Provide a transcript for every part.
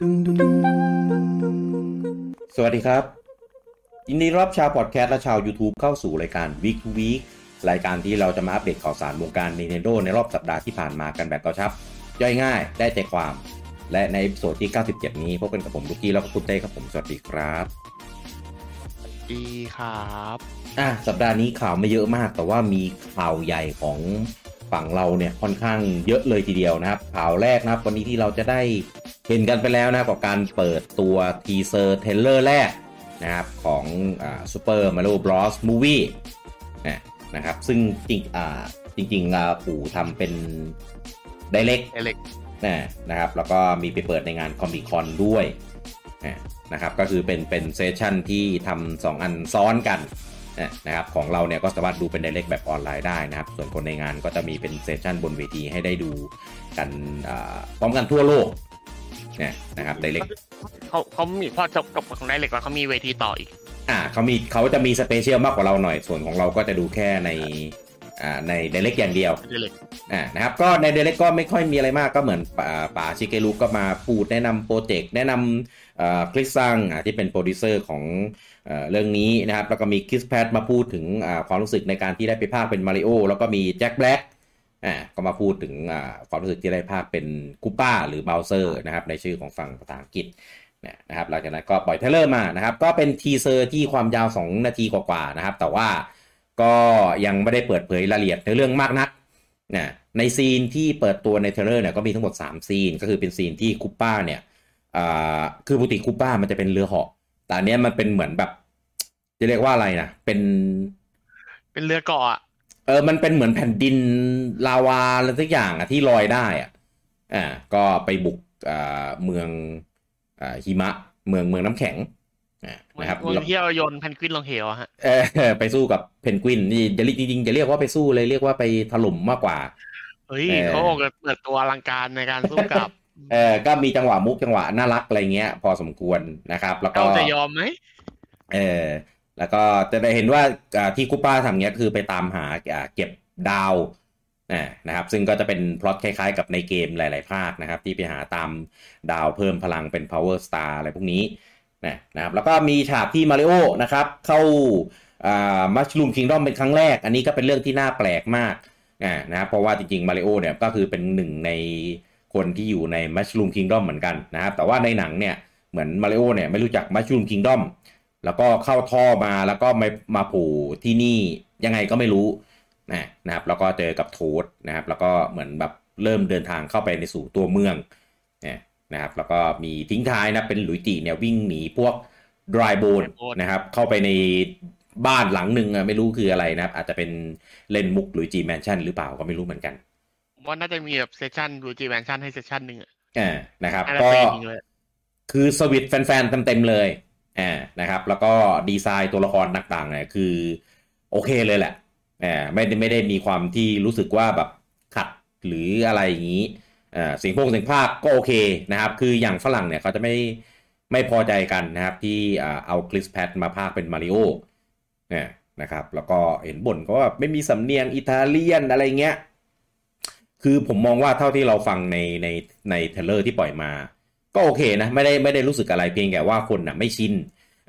สวัสดีครับ ยินดีรับชาวพอดแคสต์และชาว YouTube เข้าสู่รายการ Week to Week รายการที่เราจะมาอัปเดตข่าวสารวงการ Nintendo ในรอบสัปดาห์ที่ผ่านมากันแบบกระชับ ย่อยง่ายได้ใจความ และใน episode ที่ 97 นี้พบกันกับผมลูกกี้แล้วก็คุณเต้ครับผมสวัสดีครับดีครับ อะสัปดาห์นี้ข่าวไม่เยอะมาก แต่ว่ามีข่าวใหญ่ของ ฝั่งเราเนี่ยค่อนข้างเยอะเลยทีเดียวนะครับ ข่าวแรกนะครับ วันนี้ที่เราจะได้เห็นกันไปแล้วนะครับกับการเปิดตัว teaser trailer แรกนะครับของอ่า Super Mario Bros Movie นะนะครับซึ่งจริงอ่าจริงๆอ่าปู่ทำเป็นไดเ c กเอเล็กนะนะครับแล้วก็มีไปเปิดในงานคอม i คอนด้วยนะนะครับก็คือเป็นเป็น session ที่ทำสองอันซ้อนกัน นะนะครับของเราเนี่ยก็สามารถดูเป็น d ดเ c กแบบออนไลน์ได้นะครับ ส่วนคนในงานก็จะมีเป็น session บนเวทีให้ได้ดูกันอ่าพร้อมกันทั่วโลกนะนะครับ Directเขาเขามีพอจบกับของ Direct แล้วเขามีเวทีต่ออีกอ่าเขามีเขาจะมี special มากกว่าเราหน่อย ส่วนของเราก็จะดูแค่ในอ่าใน d ดเ c กอย่างเดียว Direct อ่านะครับก็ใน Direct ก็ไม่ค่อยมีอะไรมากก็เหมือนป๋าป๋าชิเกรุก็มาพูดแนะนำ project แนะนำเอ่อ คริสซังที่เป็นโปรดิวเซอร์ของเรื่องนี้นะครับ แล้วก็มี Chris Pratt มาพูดถึงความรู้สึกในการที่ได้ไปพากย์เป็นมาริโอแล้วก็มี Jack Blackอ่าก็มาพูดถึงความรู้สึกที่ได้พากย์เป็น Koopa หรือ Bowser นะครับในชื่อของฝั่งภาษาอังกฤษนะครับหลังจากนั้นก็ปล่อย trailer มานะครับ ก็เป็น teaser ที่ความยาว 2 นาทีกว่าๆนะครับ แต่ว่าก็ยังไม่ได้เปิดเผยรายละเอียดในเรื่องมากนักนะในซีนที่เปิดตัวใน trailer เนี่ยก็มีทั้งหมด 3 scene ก็คือเป็น scene ที่ Koopa เนี่ย อ่าคือปกติคูป้ามันจะเป็นเรือเหาะแต่อันเนี้ยมันเป็นเหมือนแบบ จะเรียกว่าอะไรนะเป็นเป็นเรือเกาะอะเออ มันเป็นเหมือนแผ่นดินลาวาอะไรสักอย่างอะที่ลอยได้อะอ่า ก็ไปบุกอ่าเมืองอ่าหิมะ เมืองเมืองน้ำแข็งอ่านะครับเมืองที่เราโยนแพนกวินลงเหวอะฮะเออไปสู้กับเพนกวินนี่จะเรียกจริงๆจะเรียกว่าไปสู้เลยเรียกว่าไปถล่มมากกว่า เฮ้ยเออเขาออกเปิดตัวอลังการในการสู้กับ เออก็มีจังหวะมุกจังหวะน่ารักอะไรเงี้ย พอสมควรนะครับ แล้วก็เราจะยอมไหมเออแล้วก็จะได้เห็นว่าอ่าที่คูป้าทำเงี้ยคือไปตามหาอ่าเก็บดาวอ่านะครับ ซึ่งก็จะเป็นพล็อตคล้ายๆ กับในเกมหลาย ๆ ภาคนะครับ ที่ไปหาตามดาวเพิ่มพลังเป็น power star อะไรพวกนี้นะนะครับ แล้วก็มีฉากที่มาริโอนะครับ เข้าอ่ามัชลูมคิงดอมเป็นครั้งแรก อันนี้ก็เป็นเรื่องที่น่าแปลกมากอ่านะครับเพราะว่าจริงๆมาริโอเนี่ยก็คือเป็นหนึ่งใน คนที่อยู่ในมัชลูมคิงดอมเหมือนกันนะครับ แต่ว่าในหนังเนี่ยเหมือนมาริโอเนี่ยไม่รู้จัก Mushroom Kingdom แล้วก็เข้าท่อมาแล้วก็มามาโผล่ที่นี่ยังไงก็ไม่รู้นะนะครับ แล้วก็เจอกับ Toad นะครับ แล้วก็เหมือนแบบเริ่มเดินทางเข้าไปในสู่ตัวเมืองนะนะครับ แล้วก็มีทิ้งท้ายนะเป็น Luigi เนี่ยวิ่งหนีพวกดรายโบน Dry bone นะครับ เข้าไปในบ้านหลังหนึ่งอะไม่รู้คืออะไรนะครับ อาจจะเป็นเล่นมุก Luigi Mansion หรือเปล่าก็ไม่รู้เหมือนกันผม ว่าน่าจะมีแบบ session Luigi Mansion ให้ session หนึ่งอะอ่านะครับน่าจะก็เป็นจริงเลยคือสวิตช์แฟนๆเต็มๆเลยอ่านะครับ แล้วก็ดีไซน์ตัวละครต่างๆเนี่ยคือโอเคเลยแหละอ่าไม่ได้ไม่ได้มีความที่รู้สึกว่าแบบขัดหรืออะไรอย่างนี้อ่าเสียงพงเสียงภาคก็โอเคนะครับ คืออย่างฝรั่งเนี่ยเขาจะไม่ไม่พอใจกันนะครับ ที่อ่าเอาคริสแพทมาภาคเป็นมาริโอเนี่ยนะครับ แล้วก็เห็นบ่นก็ว่าไม่มีสำเนียงอิตาเลียนอะไรเงี้ย คือผมมองว่าเท่าที่เราฟังในในในเทรลเลอร์ที่ปล่อยมา ก็โอเคนะไม่ได้ไม่ได้รู้สึกอะไรเพียงแต่ว่าคนน่ะไม่ชิน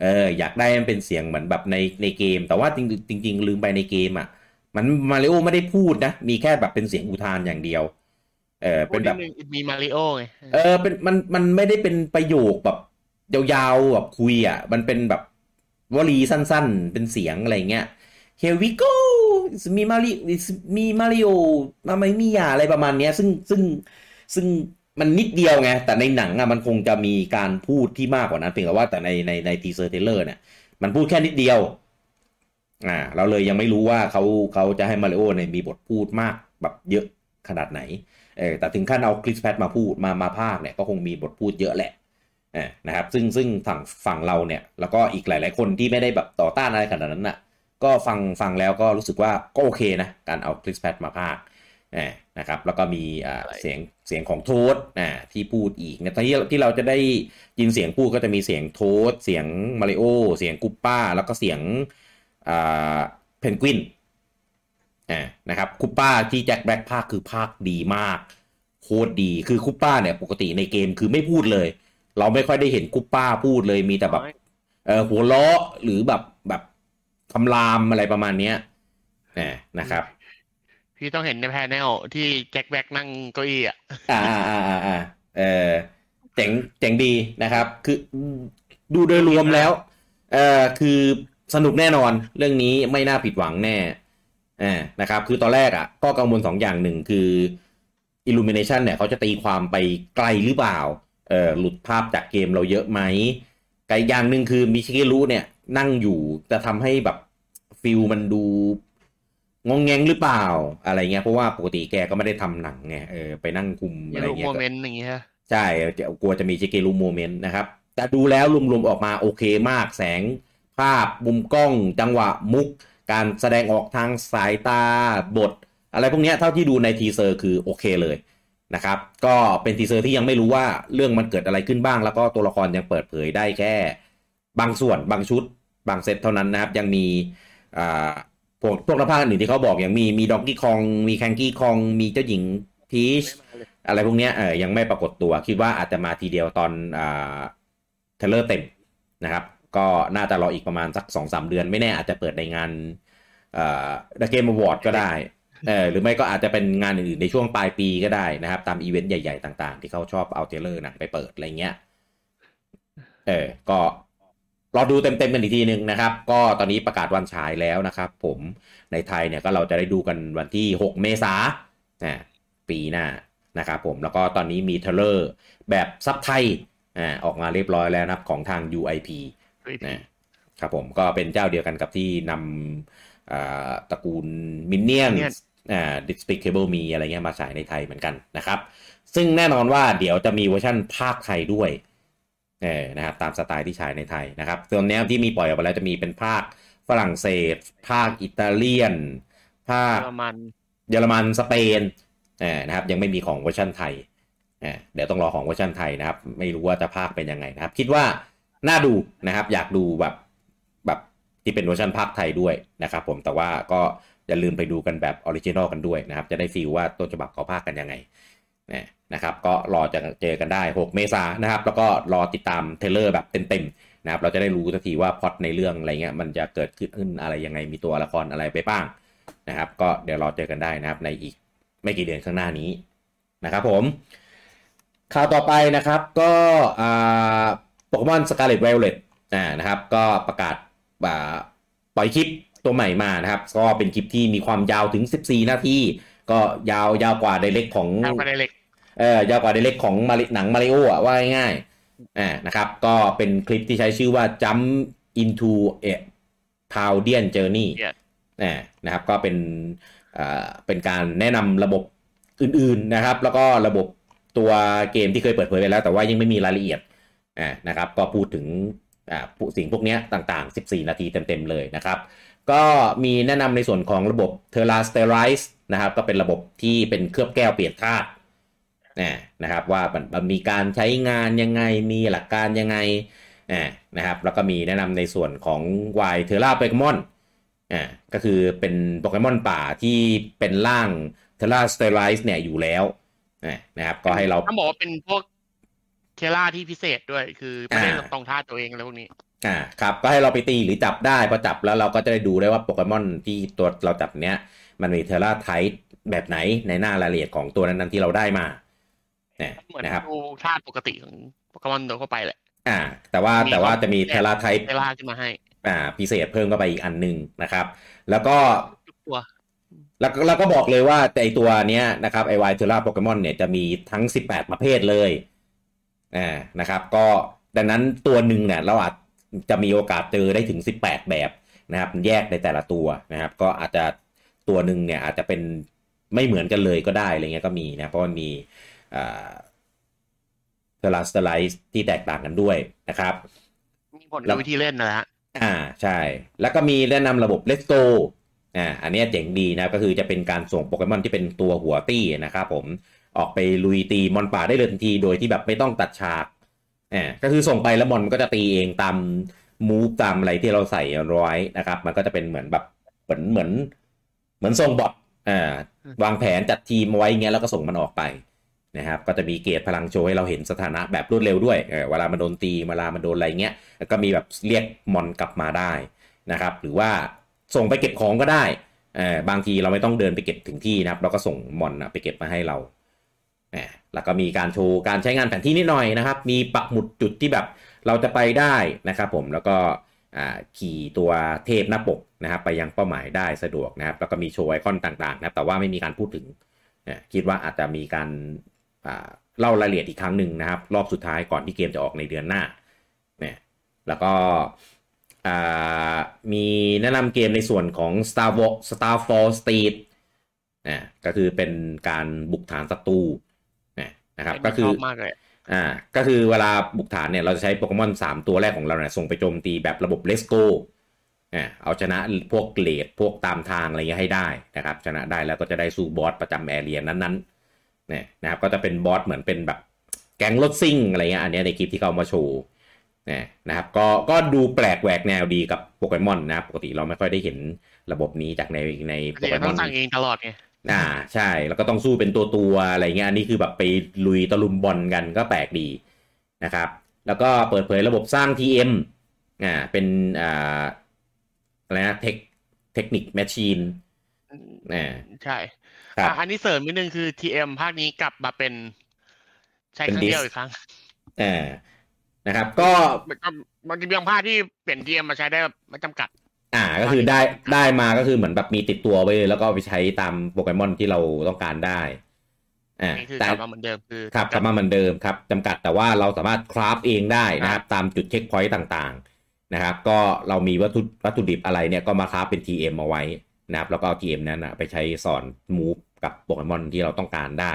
เอออยากได้มันเป็นเสียงเหมือนแบบในในเกม แต่ว่าจริงจริงๆลืมไปในเกมอะมันมาริโอไม่ได้พูดนะ มีแค่แบบเป็นเสียงอุทานอย่างเดียว เออพูเป็ดนนิแบดบนึงมีมาริโอไงเออเป็นมันมันไม่ได้เป็นประโยคแบบยาวๆแบบคุยอะ มันเป็นแบบวลีสั้นๆ เป็นเสียงอะไรเงี้ย Here we go It's me Mario It's me Mario Mamma mia อะไรประมาณเนี้ย ซึ่งซึ่งซึ่งมันนิดเดียวไง แต่ในหนังอะมันคงจะมีการพูดที่มากกว่านั้นเพียงแต่ว่าแต่ในในใน teaser trailer เนี่ยมันพูดแค่นิดเดียวอ่าเราเลยยังไม่รู้ว่าเขาเขาจะให้มาริโอเนี่ยมีบทพูดมากแบบเยอะขนาดไหนเออแต่ถึงขั้นเอา Chris Pratt มาพูดมามาพากย์เนี่ยก็คงมีบทพูดเยอะแหละเออนะครับซึ่งซึ่งฝั่งฝั่งเราเนี่ย แล้วก็อีกหลาย ๆ คนที่ไม่ได้แบบต่อต้านอะไรขนาดนั้นน่ะ ก็ฟังฟังแล้วก็รู้สึกว่าก็โอเคนะ การเอาคริสแพทมาภาคเออนะครับแล้วก็มีอ่าเสียงเสียงของโทสอ่าที่พูดอีกเนี่ยที่ที่เราจะได้ยินเสียงพูดก็จะมีเสียงโทสเสียงมาริโอ เสียงกุปป้า แล้วก็เสียงอ่าเพนกวินอ่านะครับคุปป้าที่แจ็คแบล็กภาคคือภาคดีมากโคตรดีคือคุปป้าเนี่ยปกติในเกมคือไม่พูดเลย เราไม่ค่อยได้เห็น Koopa พูดเลยมีแต่แบบเออหัวเราะหรือแบบแบบ คำรามอะไรประมาณเนี้ยนะครับ พี่ต้องเห็นใน panelที่ Jack Black นั่งเก้าอี้อะอ่าอ่าอ่าอ่าอ่าเออเจ๋งเจ๋งดีนะครับ คือดูโดยรวมแล้วเออคือสนุกแน่นอนเรื่องนี้ไม่น่าผิดหวังแน่อ่านะครับ คือตอนแรกอะ ก็กังวลสองอย่างหนึ่งคือ Illumination เนี่ยเขาจะตีความไปไกลหรือเปล่าเออหลุดภาพจากเกมเราเยอะไหมอีกอย่างหนึ่งคือมิชิเกรุเนี่ย นั่งอยู่จะทำให้แบบ feel มันดูงงแงงหรือเปล่าอะไรเงี้ยเพราะว่าปกติแกก็ไม่ได้ทำหนังไงเออไปนั่งคุมอะไรรู้เงี้ moment อย่างเงี้ยใช่กลัวจะมีชิเกรุ moment นะครับ แต่ดูแล้วรวมๆออกมาโอเคมากแสงภาพมุมกล้องจังหวะมุก การแสดงออกทางสายตาบท อะไรพวกนี้เท่าที่ดูใน teaser คือโอเคเลยนะครับ ก็เป็น teaser ที่ยังไม่รู้ว่าเรื่องมันเกิดอะไรขึ้นบ้าง แล้วก็ตัวละครยังเปิดเผยได้แค่ บางส่วนบางชุด บางเซตเท่านั้นนะครับ ยังมีพวกพวกละภาคอื่นที่เขาบอกอย่างมีมี Donkey Kong มี Cranky Kong มีเจ้าหญิงพีชอะไรพวกเนี้ยเออยังไม่ปรากฏตัว คิดว่าอาจจะมาทีเดียวตอนอ่า trailer เต็มนะครับ ก็น่าจะรออีกประมาณสักสองสามเดือน ไม่แน่อาจจะเปิดในงานอ่า The Game Awards ก็ได้เออหรือไม่ก็อาจจะเป็นงานอื่นๆในช่วงปลายปีก็ได้นะครับ ตามอีเวนต์ใหญ่ๆต่างๆ ที่เขาชอบเอา trailer หนังไปเปิดอะไรเงี้ยเออก็ รอดูเต็มๆกันอีกทีหนึ่งนะครับ ก็ตอนนี้ประกาศวันฉายแล้วนะครับผมในไทยเนี่ยก็เราจะได้ดูกันวันที่ 6 เมษายนปีหน้านะครับผมแล้วก็ตอนนี้มี trailer แบบซับไทยอ่าออกมาเรียบร้อยแล้วนะครับของทาง UIP นะครับผมก็เป็นเจ้าเดียวกันกับที่นำตระกูล Minion อ่า Despicable Me อะไรเงี้ยมาฉายในไทยเหมือนกันนะครับ ซึ่งแน่นอนว่าเดี๋ยวจะมีเวอร์ชั่นพากย์ไทยด้วย เออนะครับตามสไตล์ที่ฉายในไทยนะครับส่วนแนวที่มีปล่อยออกมาแล้วจะมีเป็นพากย์ฝรั่งเศส พากย์อิตาเลียน พากย์เยอรมันเยอรมันสเปนนะครับยังไม่มีของเวอร์ชันไทยเดี๋ยวต้องรอของเวอร์ชันไทยนะครับ ไม่รู้ว่าจะพากย์เป็นยังไงนะครับ คิดว่าน่าดูนะครับ อยากดูแบบแบบที่เป็นเวอร์ชันพากย์ไทยด้วยนะครับ ผมแต่ว่าก็อย่าลืมไปดูกันแบบ original กันด้วยนะครับ จะได้ feel ว่าต้นฉบับเขาพากย์กันยังไง นะครับก็รอจะเจอกันได้ 6 เมษายนนะครับ แล้วก็รอติดตาม trailer แบบเต็มๆนะครับเราจะได้รู้ทันทีว่าพล็อตในเรื่องอะไรเงี้ยมันจะเกิดขึ้นอะไรยังไงมีตัวละครอะไรไปบ้างนะครับ ก็เดี๋ยวรอเจอกันได้นะครับในอีกไม่กี่เดือนข้างหน้านี้นะครับผม ข่าวต่อไปนะครับก็โปเกมอน Scarlet Violet นะครับก็ประกาศปล่อยคลิปตัวใหม่มานะครับ ก็เป็นคลิปที่มีความยาวถึง 14 นาทีก็ยาวยาวกว่า Direct ของยาวกว่า Direct เออยาวกว่า Direct ของมาริหนังมาริโออะว่าง่ายๆอ่านะครับ ก็เป็นคลิปที่ใช้ชื่อว่า jump into a p o w d i a n journey อ่านะครับก็เป็นอ่าเป็นการแนะนำระบบอื่นๆนะครับ แล้วก็ระบบตัวเกมที่เคยเปิดเผยไปแล้ว แต่ว่ายังไม่มีรายละเอียดอ่านะครับ ก็พูดถึงอ่าสิ่งพวกนี้ต่างๆ 14 นาทีเต็มๆเลยนะครับ ก็มีแนะนำในส่วนของระบบ Terra Sterilize นะครับ ก็เป็นระบบที่เป็นเคลือบแก้วเปลี่ยนธาตุ นะครับว่ามันมีการใช้งานยังไงมีหลักการยังไงนะครับแล้วก็มีแนะนำในส่วนของ Wild Tera Pokémon อ่าก็คือเป็นโปเกมอนป่าที่เป็นร่าง Terastallize เนี่ยอยู่แล้วนะครับก็ให้เราต้องบอกว่าเป็นพวก Tera ที่พิเศษด้วยคือไม่ได้ตรงธาตุตัวเองอะไรพวกนี้อ่าครับก็ให้เราไปตีหรือจับได้พอจับแล้วเราก็จะได้ดูได้ว่าโปเกมอนที่ตัวเราจับเนี้ยมันมี Tera type แบบไหนในหน้ารายละเอียดของตัวนั้นๆที่เราได้มาเนี่ยนะครับดูธาตุปกติของโปเกมอนโดยทั่วไปแหละ อ่า แต่ว่าแต่ว่าจะมี Tera type Tera ขึ้นมาให้อ่าพิเศษเพิ่มเข้าไปอีกอันหนึ่งนะครับ แล้วก็แล้วแล้วก็บอกเลยว่าไอตัวเนี้ยนะครับไอ Wild Tera โปเกมอนเนี่ยจะมีทั้ง 18 ประเภทเลยอ่านะครับ ก็ดังนั้นตัวหนึ่งเนี่ยเราอาจจะมีโอกาสเจอได้ถึง 18 แบบนะครับแยกในแต่ละตัวนะครับ ก็อาจจะตัวหนึ่งเนี่ยอาจจะเป็นไม่เหมือนกันเลยก็ได้อะไรเงี้ยก็มีนะเพราะมันมีอ่า Terastallize ที่แตกต่างกันด้วยนะครับ มีผลกับวิธีเล่นนะฮะอ่าใช่ แล้วก็มีแนะนำระบบ Let's Go อ่าอันนี้เจ๋งดีนะก็คือจะเป็นการส่งโปเกมอนที่เป็นตัวหัวปาร์ตี้นะครับผมออกไปลุยตีมอนป่าได้เลยทันทีโดยที่แบบไม่ต้องตัดฉากอ่าก็คือส่งไปแล้วมอนก็จะตีเองตามมูฟตามอะไรที่เราใส่ร้อยนะครับ มันก็จะเป็นเหมือนแบบเหมือนเหมือน เหมือนส่งบอทอ่าวางแผนจัดทีมไว้เงี้ยแล้วก็ส่งมันออกไป นะครับก็จะมีเกจพลังโชว์ให้เราเห็นสถานะแบบรวดเร็วด้วยเเวลามันโดนตีเวลามันโดนอะไรเงี้ยก็มีแบบเรียกมอนกลับมาได้นะครับหรือว่าส่งไปเก็บของก็ได้บางทีเราไม่ต้องเดินไปเก็บถึงที่นะครับเราก็ส่งมอนไปเก็บมาให้เราแล้วก็มีการโชว์การใช้งานแผนที่นิดหน่อยนะครับ มีปักหมุดจุดที่แบบเราจะไปได้นะครับผมแล้วก็ขี่ตัวเทพหน้าปกนะครับไปยังเป้าหมายได้สะดวกนะครับแล้วก็มีโชว์ไอคอนต่างๆนะแต่ว่าไม่มีการพูดถึงคิดว่าอาจจะมีการ เล่ารายละเอียดอีกครั้งหนึ่งนะครับ รอบสุดท้ายก่อนที่เกมจะออกในเดือนหน้าเนี่ยแล้วก็มีแนะนำเกมในส่วนของ Star Wars Star Force Street นะก็คือเป็นการบุกฐานศัตรูนะครับก็คือมากเลยอ่าก็คือเวลาบุกฐานเนี่ยเราจะใช้โปเกมอน3 ตัวแรกของเราเนี่ยส่งไปโจมตีแบบระบบเลสโกอ่าเอาชนะพวกเลดพวกตามทางอะไรเงี้ยให้ได้นะครับชนะได้แล้วก็จะได้สู้บอสประจำแอเรียนั้นๆ เนี่ยนะครับก็จะเป็นบอสเหมือนเป็นแบบแก๊งรถซิ่งอะไรเงี้ยอันนี้ในคลิปที่เขามาโชว์นะครับก็ก็ดูแปลกแหวกแนวดีกับโปเกมอนนะปกติเราไม่ค่อยได้เห็นระบบนี้จากในในโปเกมอนต้องสั่งเองตลอดไงอ่าใช่แล้วก็ต้องสู้เป็นตัวตัวอะไรเงี้ยอันนี้คือแบบไปลุยตะลุมบอนกันก็แปลกดีนะครับแล้วก็เปิดเผยระบบสร้าง TM อ่าเป็นอ่าอะไรนะเทค technique machine อ่าใช่ ครับอันนี้เสริมนิดนึงคือ TM ภาคนี้กลับมาเป็นใช้ครั้งเดียวอีกครั้งอ่านะครับ ก็มันจะมีบางภาคที่เปลี่ยน TM มาใช้ได้ไม่จำกัด อ่า ก็คือได้ได้มาก็คือเหมือนแบบมีติดตัวไปแล้วก็ไปใช้ตามโปเกมอนที่เราต้องการได้อ่าแต่กลับมาเหมือนเดิมคือครับกลับมาเหมือนเดิมครับจำกัดแต่ว่าเราสามารถคราฟเองได้นะครับ ตามจุดเช็คพอยต์ต่างๆ นะครับ ก็เรามีวัตถุวัตถุดิบอะไรเนี่ยก็มาคราฟเป็น TM เอาไว้นะครับแล้วก็เอา TM นั้นนะไปใช้สอนมูฟ กับโปเกมอนที่เราต้องการได้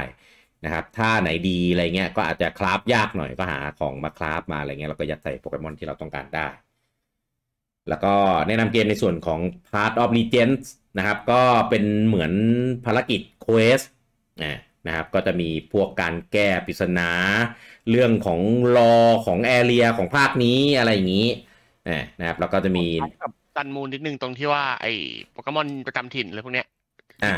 นะครับถ้าไหนดีอะไรเงี้ยก็อาจจะคราฟยากหน่อยก็หาของมาคราฟมาอะไรเงี้ยเราก็ยัดใส่โปเกมอนที่เราต้องการได้ แล้วก็แนะนำเกมในส่วนของ Part of Legends นะครับ ก็เป็นเหมือนภารกิจ Quest นะครับก็จะมีพวกการแก้ปริศนาเรื่องของรอของแอเรียของภาคนี้อะไรอย่างนี้นะครับแล้วก็จะมีตันมูลนิดนึงตรงที่ว่าไอ้โปเกมอนประจำถิ่นอะไรพวกเนี้ย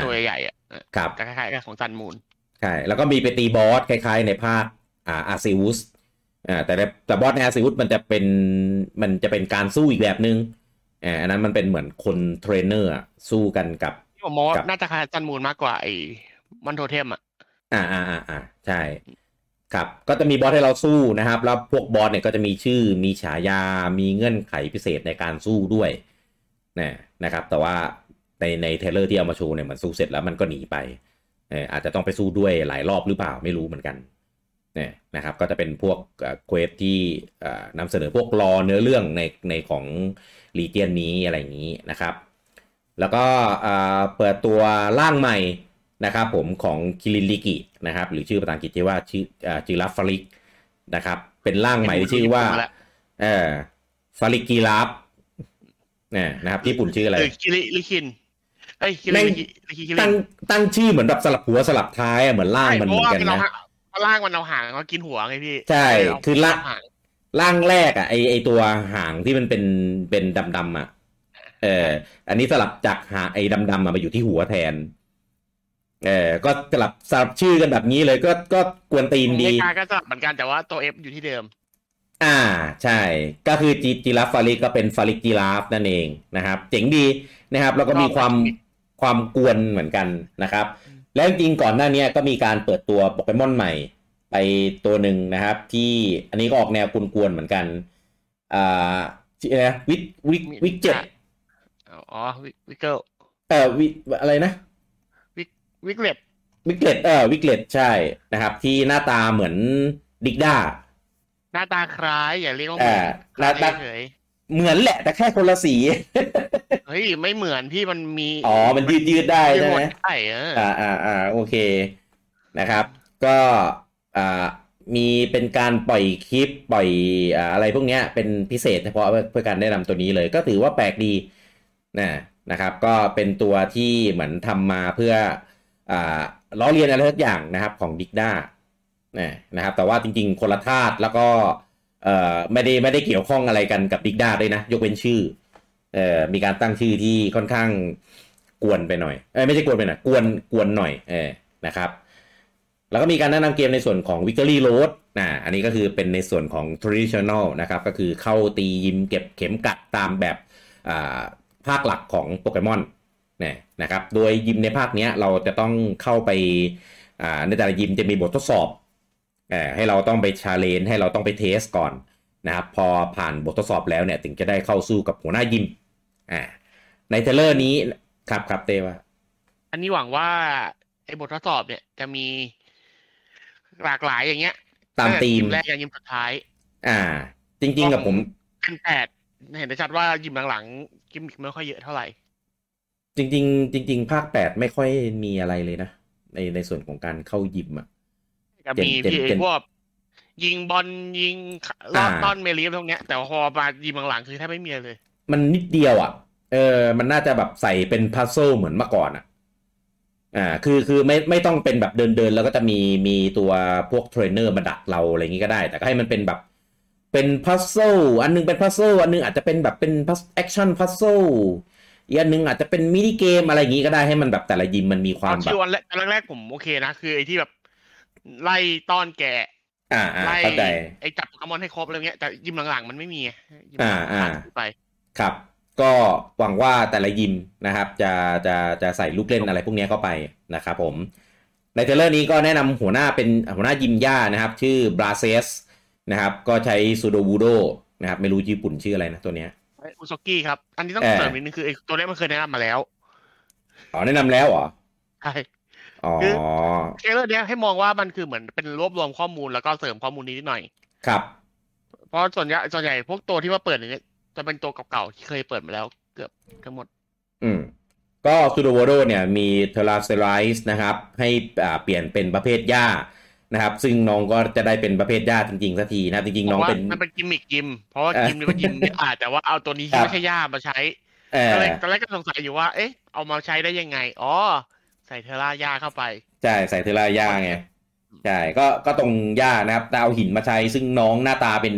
ตัวใหญ่ๆอะครับคล้ายๆกับของตันมูลใช่แล้วก็มีไปตีบอสคล้ายๆ ในภาคอ่าอาร์ซิวุสอ่าแต่แต่บอสในอาซิวุธมันจะเป็นมันจะเป็นการสู้อีกแบบนึงอ่าอันนั้นมันเป็นเหมือนคนเทรนเนอร์สู้กันกับผมมองน่าจะคล้ายจันมูลมากกว่าไอ้มอนโทเทมอะอ่าอ่าอ่าอ่าใช่ครับก็จะมีบอสให้เราสู้นะครับ แล้วพวกบอสเนี่ยก็จะมีชื่อมีฉายามีเงื่อนไขพิเศษในการสู้ด้วยนะนะครับ แต่ว่า ในในเทเลอร์ที่เอามาโชว์เนี่ยมันสู้เสร็จแล้วมันก็หนีไปเอออาจจะต้องไปสู้ด้วยหลายรอบหรือเปล่าไม่รู้เหมือนกันเนี่ยนะครับก็จะเป็นพวกเควสที่นำเสนอพวกรอเนื้อเรื่องในในของลีเจียนนี้อะไรอย่างนี้นะครับ แล้วก็เปิดตัวร่างใหม่นะครับผมของคิรินลิกินะครับหรือชื่อภาษาอังกฤษที่ว่าชื่อจิราฟาริกนะครับเป็นร่างใหม่ที่ชื่อว่าเออฟาริกีราฟเนี่ยนะครับญี่ปุ่นชื่ออะไรคิริลิคิน ไอ้คิริลิกิตั้งตั้งชื่อเหมือนแบบสลับหัวสลับท้ายเหมือนร่างมันเหมือนกันนะร่างมันเอาหางมากินหัวไงพี่ ใช่คือร่างร่างแรกอะไอไอตัวหางที่มันเป็นเป็นดำดำอะ เออ อันนี้สลับจากหางไอ้ดำดำมาอยู่ที่หัวแทน เออก็สลับสลับชื่อกันแบบนี้เลยก็ก็กวนตีนดีก็สลับเหมือนกันแต่ว่าตัวเอฟอยู่ที่เดิม อ่าใช่ ก็คือจีจีราฟฟาริกก็เป็นฟาริกจีราฟนั่นเองนะครับ เจ๋งดีนะครับ แล้วก็มีความ ความกวนเหมือนกันนะครับ แล้วจริงก่อนหน้านี้ก็มีการเปิดตัวโปเกมอนใหม่ ไปตัวหนึ่งนะครับ ที่อันนี้ก็ออกแนวกวนๆเหมือนกันอ่าชื่ออะไรวิกวิกวิกเจ็ดอ๋อ Wiggleเออวิอะไรนะ วิก Wiglett Wiglett เออ Wiglett ใช่นะครับ ที่หน้าตาเหมือน Digdaหน้าตาคล้ายอย่าเรียกว่าเหมือนหน้าตาเหมือนแหละแต่แค่คนละสี เฮ้ย ไม่เหมือนที่มันมี อ๋อ มันยืดยืดได้ใช่ไหมใช่เอออ่าอ่าอ่าโอเคนะครับ ก็อ่ามีเป็นการปล่อยคลิปปล่อยอ่าอะไรพวกนี้เป็นพิเศษเฉพาะเพื่อการแนะนำตัวนี้เลย ก็ถือว่าแปลกดีนะนะครับ ก็เป็นตัวที่เหมือนทำมาเพื่ออ่าล้อเลียนอะไรทุกอย่างนะครับของดิกด้านะครับ แต่ว่าจริงๆ คนละธาตุแล้วก็ เอ่อไม่ได้ไม่ได้เกี่ยวข้องอะไรกันกับดิกด้าด้วยนะ ยกเว้นชื่อเอ่อมีการตั้งชื่อที่ค่อนข้างกวนไปหน่อยเอ้ไม่ใช่กวนไปหน่อยกวนกวนหน่อยเออนะครับแล้วก็มีการแนะนำเกมในส่วนของ Victory Road นะอันนี้ก็คือเป็นในส่วนของ traditional นะครับ ก็คือเข้าตียิมเก็บเข็มกัดตามแบบภาคหลักของโปเกมอนนี่นะครับ โดยยิมในภาคนี้เราจะต้องเข้าไปในแต่ละยิมจะมีบททดสอบ ให้เราต้องไปชาเลนให้เราต้องไปเทสก่อนนะครับพอผ่านบททดสอบแล้วเนี่ยถึงจะได้เข้าสู้กับหัวหน้ายิมอ่าในเทเลอร์นี้ครับครับเต้ว่าอันนี้หวังว่าไอ้บททดสอบเนี่ยจะมีหลากหลายอย่างเงี้ย ตามธีมแรกยันยิมสุดท้าย อ่า จริง ๆ กับผมเป็นแปดเห็นได้ชัดว่ายิมหลังๆกิมมิกไม่ค่อยเยอะเท่าไหร่ จริง ๆ จริง ๆ ภาคแปดไม่ค่อยมีอะไรเลยนะในในส่วนของการเข้ายิมอะ จะมีพี่พวกยิงบอลยิงลอดต้อนเมลีฟพวกเนี้ย แต่พอมายิมหลังๆคือแทบไม่มีเลย มันนิดเดียวอะ เออ มันน่าจะแบบใส่เป็นพัซโซเหมือนเมื่อก่อนอะ อ่า คือคือไม่ไม่ต้องเป็นแบบเดินเดินแล้วก็จะมีมีตัวพวกเทรนเนอร์มาดักเราอะไรอย่างนี้ก็ได้ แต่ก็ให้มันเป็นแบบเป็น puzzle อันนึงเป็น puzzle อันนึงอาจจะเป็นแบบเป็นพัซ action puzzle อีกอันนึงอาจจะเป็นมินิเกมอะไรอย่างนี้ก็ได้ให้มันแบบแต่ละยิมมันมีความแบบชื่อวันแรกๆผมโอเคนะ คือไอ้ที่แบบ ไล่ต้อนแกะอ่าไล่ไอ้จับโปเกมอนให้ครบอะไรเงี้ยแต่ยิมหลังๆมันไม่มีอ่าอ่าไปครับ ก็หวังว่าแต่ละยิมนะครับ จะจะจะใส่ลูกเล่นอะไรพวกนี้เข้าไปนะครับผมใน trailer นี้ก็แนะนำหัวหน้าเป็นหัวหน้ายิมหญ้านะครับ ชื่อ Brassius นะครับ ก็ใช้ Sudowoodo นะครับไม่รู้ญี่ปุ่นชื่ออะไรนะตัวเนี้ย Usokkie ครับ อันนี้ต้องเสริมนิดนึงคือไอ้ตัวนี้มันเคยแนะนำมาแล้วอ๋อแนะนำแล้วเหรอใช่ คือเทเลอร์เนี้ยให้มองว่ามันคือเหมือนเป็นรวบรวมข้อมูลแล้วก็เสริมข้อมูลนี้นิดหน่อย ครับ เพราะส่วนใหญ่ส่วนใหญ่พวกตัวที่มาเปิดอย่างเงี้ยจะเป็นตัวเก่าๆที่เคยเปิดมาแล้วเกือบทั้งหมด อืม ก็ซูโดโวโดเนี่ยมีเทราเซไรส์นะครับ ให้อ่าเปลี่ยนเป็นประเภทหญ้านะครับ ซึ่งน้องก็จะได้เป็นประเภทหญ้าจริงๆสักทีนะจริงๆน้องเป็นมันเป็นกิมมิกยิม เพราะว่ายิมนี่ก็ยิมอาจแต่ว่าเอาตัวนี้ที่ไม่ใช่หญ้ามาใช้ตอนแรกตอนแรกก็สงสัยอยู่ว่า เอ๊ะ เอามาใช้ได้ยังไง อ๋อ ใส่เทราหญ้าเข้าไป ใช่ใส่เทราหญ้าไงใช่ก็ก็ตรงหญ้านะครับแต่เอาหินมาใช้ซึ่งน้องหน้าตาเป็น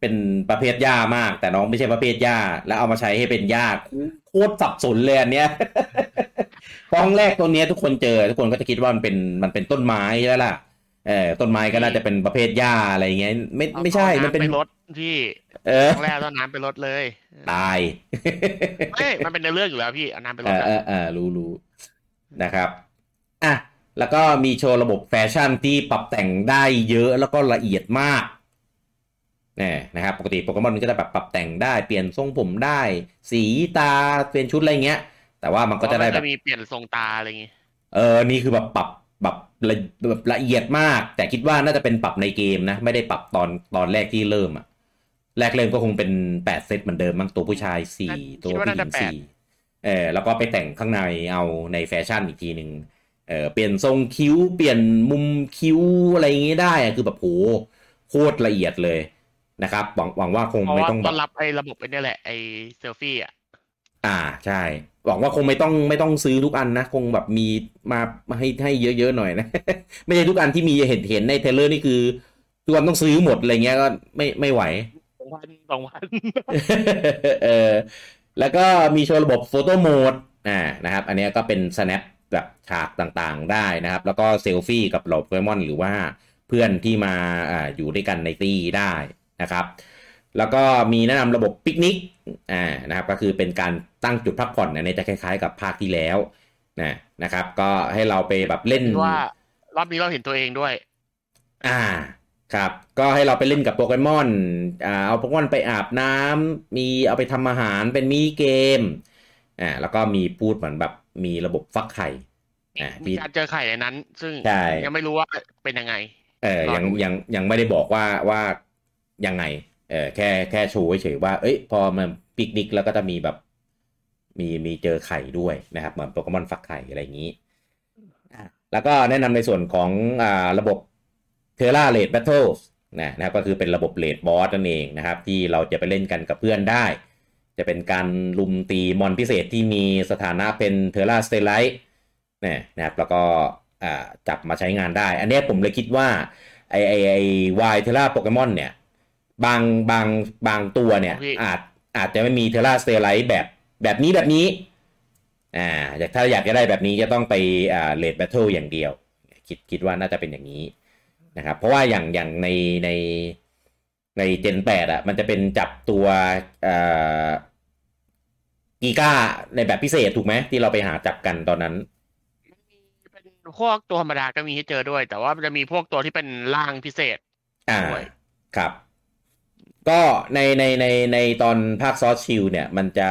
เป็นประเภทหญ้ามาก แต่น้องไม่ใช่ประเภทหญ้า แล้วเอามาใช้ให้เป็นหญ้าโคตรสับสนเลยอันเนี้ยฟองแรกตัวเนี้ยทุกคนเจอ ทุกคนก็จะคิดว่ามันเป็นมันเป็นต้นไม้ใช่ล่ะเออต้นไม้ก็น่าจะเป็นประเภทหญ้าอะไรเงี้ยไม่ไม่ใช่มันเป็นรถที่เออแรกต้นน้ำเป็นรถเลย ตายไม่มันเป็นเรื่องอยู่แล้วพี่เอาน้ำเป็นรถเออเออรู้รู้ นะครับอะแล้วก็มีโชว์ระบบแฟชั่นที่ปรับแต่งได้เยอะแล้วก็ละเอียดมากนี่นะครับปกติโปเกมอนมันก็จะแบบปรับแต่งได้เปลี่ยนทรงผมได้ สีตาเปลี่ยนชุดอะไรเงี้ย แต่ว่ามันก็จะได้แบบมีเปลี่ยนทรงตาอะไรเงี้ยเออนี่คือแบบปรับแบบละแบบละเอียดมาก แต่คิดว่าน่าจะเป็นปรับในเกมนะ ไม่ได้ปรับตอนตอนแรกที่เริ่มอะแรกเริ่มก็คงเป็นแปดเซตเหมือนเดิมมั้งตัวผู้ชายสี่ตัวผู้หญิงสี่ เออแล้วก็ไปแต่งข้างในเอาในแฟชั่นอีกทีหนึ่งเออเปลี่ยนทรงคิ้วเปลี่ยนมุมคิ้วอะไรอย่างงี้ได้อะคือแบบโหโคตรละเอียดเลยนะครับหวังหวังว่าคงไม่ต้องแบบรับไอ้ระบบไอ้นี่แหละไอ้เซลฟี่อะอ่าใช่ หวังว่าคงไม่ต้องไม่ต้องซื้อทุกอันนะ คงแบบมีมาให้ให้เยอะๆหน่อยนะ ไม่ใช่ทุกอันที่มีเห็นเห็นใน trailer นี่คือทุกอันต้องซื้อหมดอะไรเงี้ยก็ไม่ไม่ไหวสองพันสองพันเออ แล้วก็มีโชว์ระบบโฟโต้โหมดอ่านะครับ อันนี้ก็เป็น snap แบบฉากต่างๆได้นะครับ แล้วก็เซลฟี่กับเหล่าโปเกมอนหรือว่าเพื่อนที่มาอ่าอยู่ด้วยกันในตีได้นะครับ แล้วก็มีแนะนำระบบปิกนิกอ่านะครับ ก็คือเป็นการตั้งจุดพักผ่อนเนี่ยจะคล้ายๆ กับภาคที่แล้วนะนะครับ ก็ให้เราไปแบบเล่นว่ารอบนี้เราเห็นตัวเองด้วย อ่า ครับ ก็ให้เราไปเล่นกับโปเกมอนอ่าเอาโปเกมอนไปอาบน้ำมีเอาไปทำอาหารเป็นมีเกมอ่าแล้วก็มีพูดเหมือนแบบมีระบบฟักไข่อ่ามีการเจอไข่ในนั้น ซึ่งยังไม่รู้ว่าเป็นยังไง เออยังยังยังไม่ได้บอกว่าว่ายังไงเออแค่แค่โชว์เฉยว่า เอ้ย พอมันปิกนิกแล้วก็จะมีแบบ มีมีเจอไข่ด้วยนะครับ เหมือนโปเกมอนฟักไข่อะไรอย่างนี้ แล้วก็แนะนำในส่วนของอ่าระบบ Tera Raid Battle นะนะครับก็คือเป็นระบบ raid boss นั่นเองนะครับ ที่เราจะไปเล่นกันกับเพื่อนได้ จะเป็นการรุมตีมอนพิเศษที่มีสถานะเป็น Terastallize นะครับแล้วก็จับมาใช้งานได้ อันนี้ผมเลยคิดว่า ไอไอไอ wild Tera โปเกมอนเนี่ย บางบางบางตัวเนี่ย อาจอาจจะไม่มี Terastallize แบบแบบนี้แบบนี้อ่าถ้าอยากจะได้แบบนี้จะต้องไปอ่าเลดแบทเทิลอย่างเดียว คิดคิดว่าน่าจะเป็นอย่างนี้ นะครับ เพราะว่าอย่างอย่างในในในเจนแปดอะ มันจะเป็นจับตัวเอ่อกีก้าในแบบพิเศษถูกไหมที่เราไปหาจับกันตอนนั้นเป็นพวกตัวธรรมดาก็มีให้เจอด้วย แต่ว่ามันจะมีพวกตัวที่เป็นร่างพิเศษอ่าด้วยครับ ก็ในในในในตอนภาคซอสชิลเนี่ย มันจะ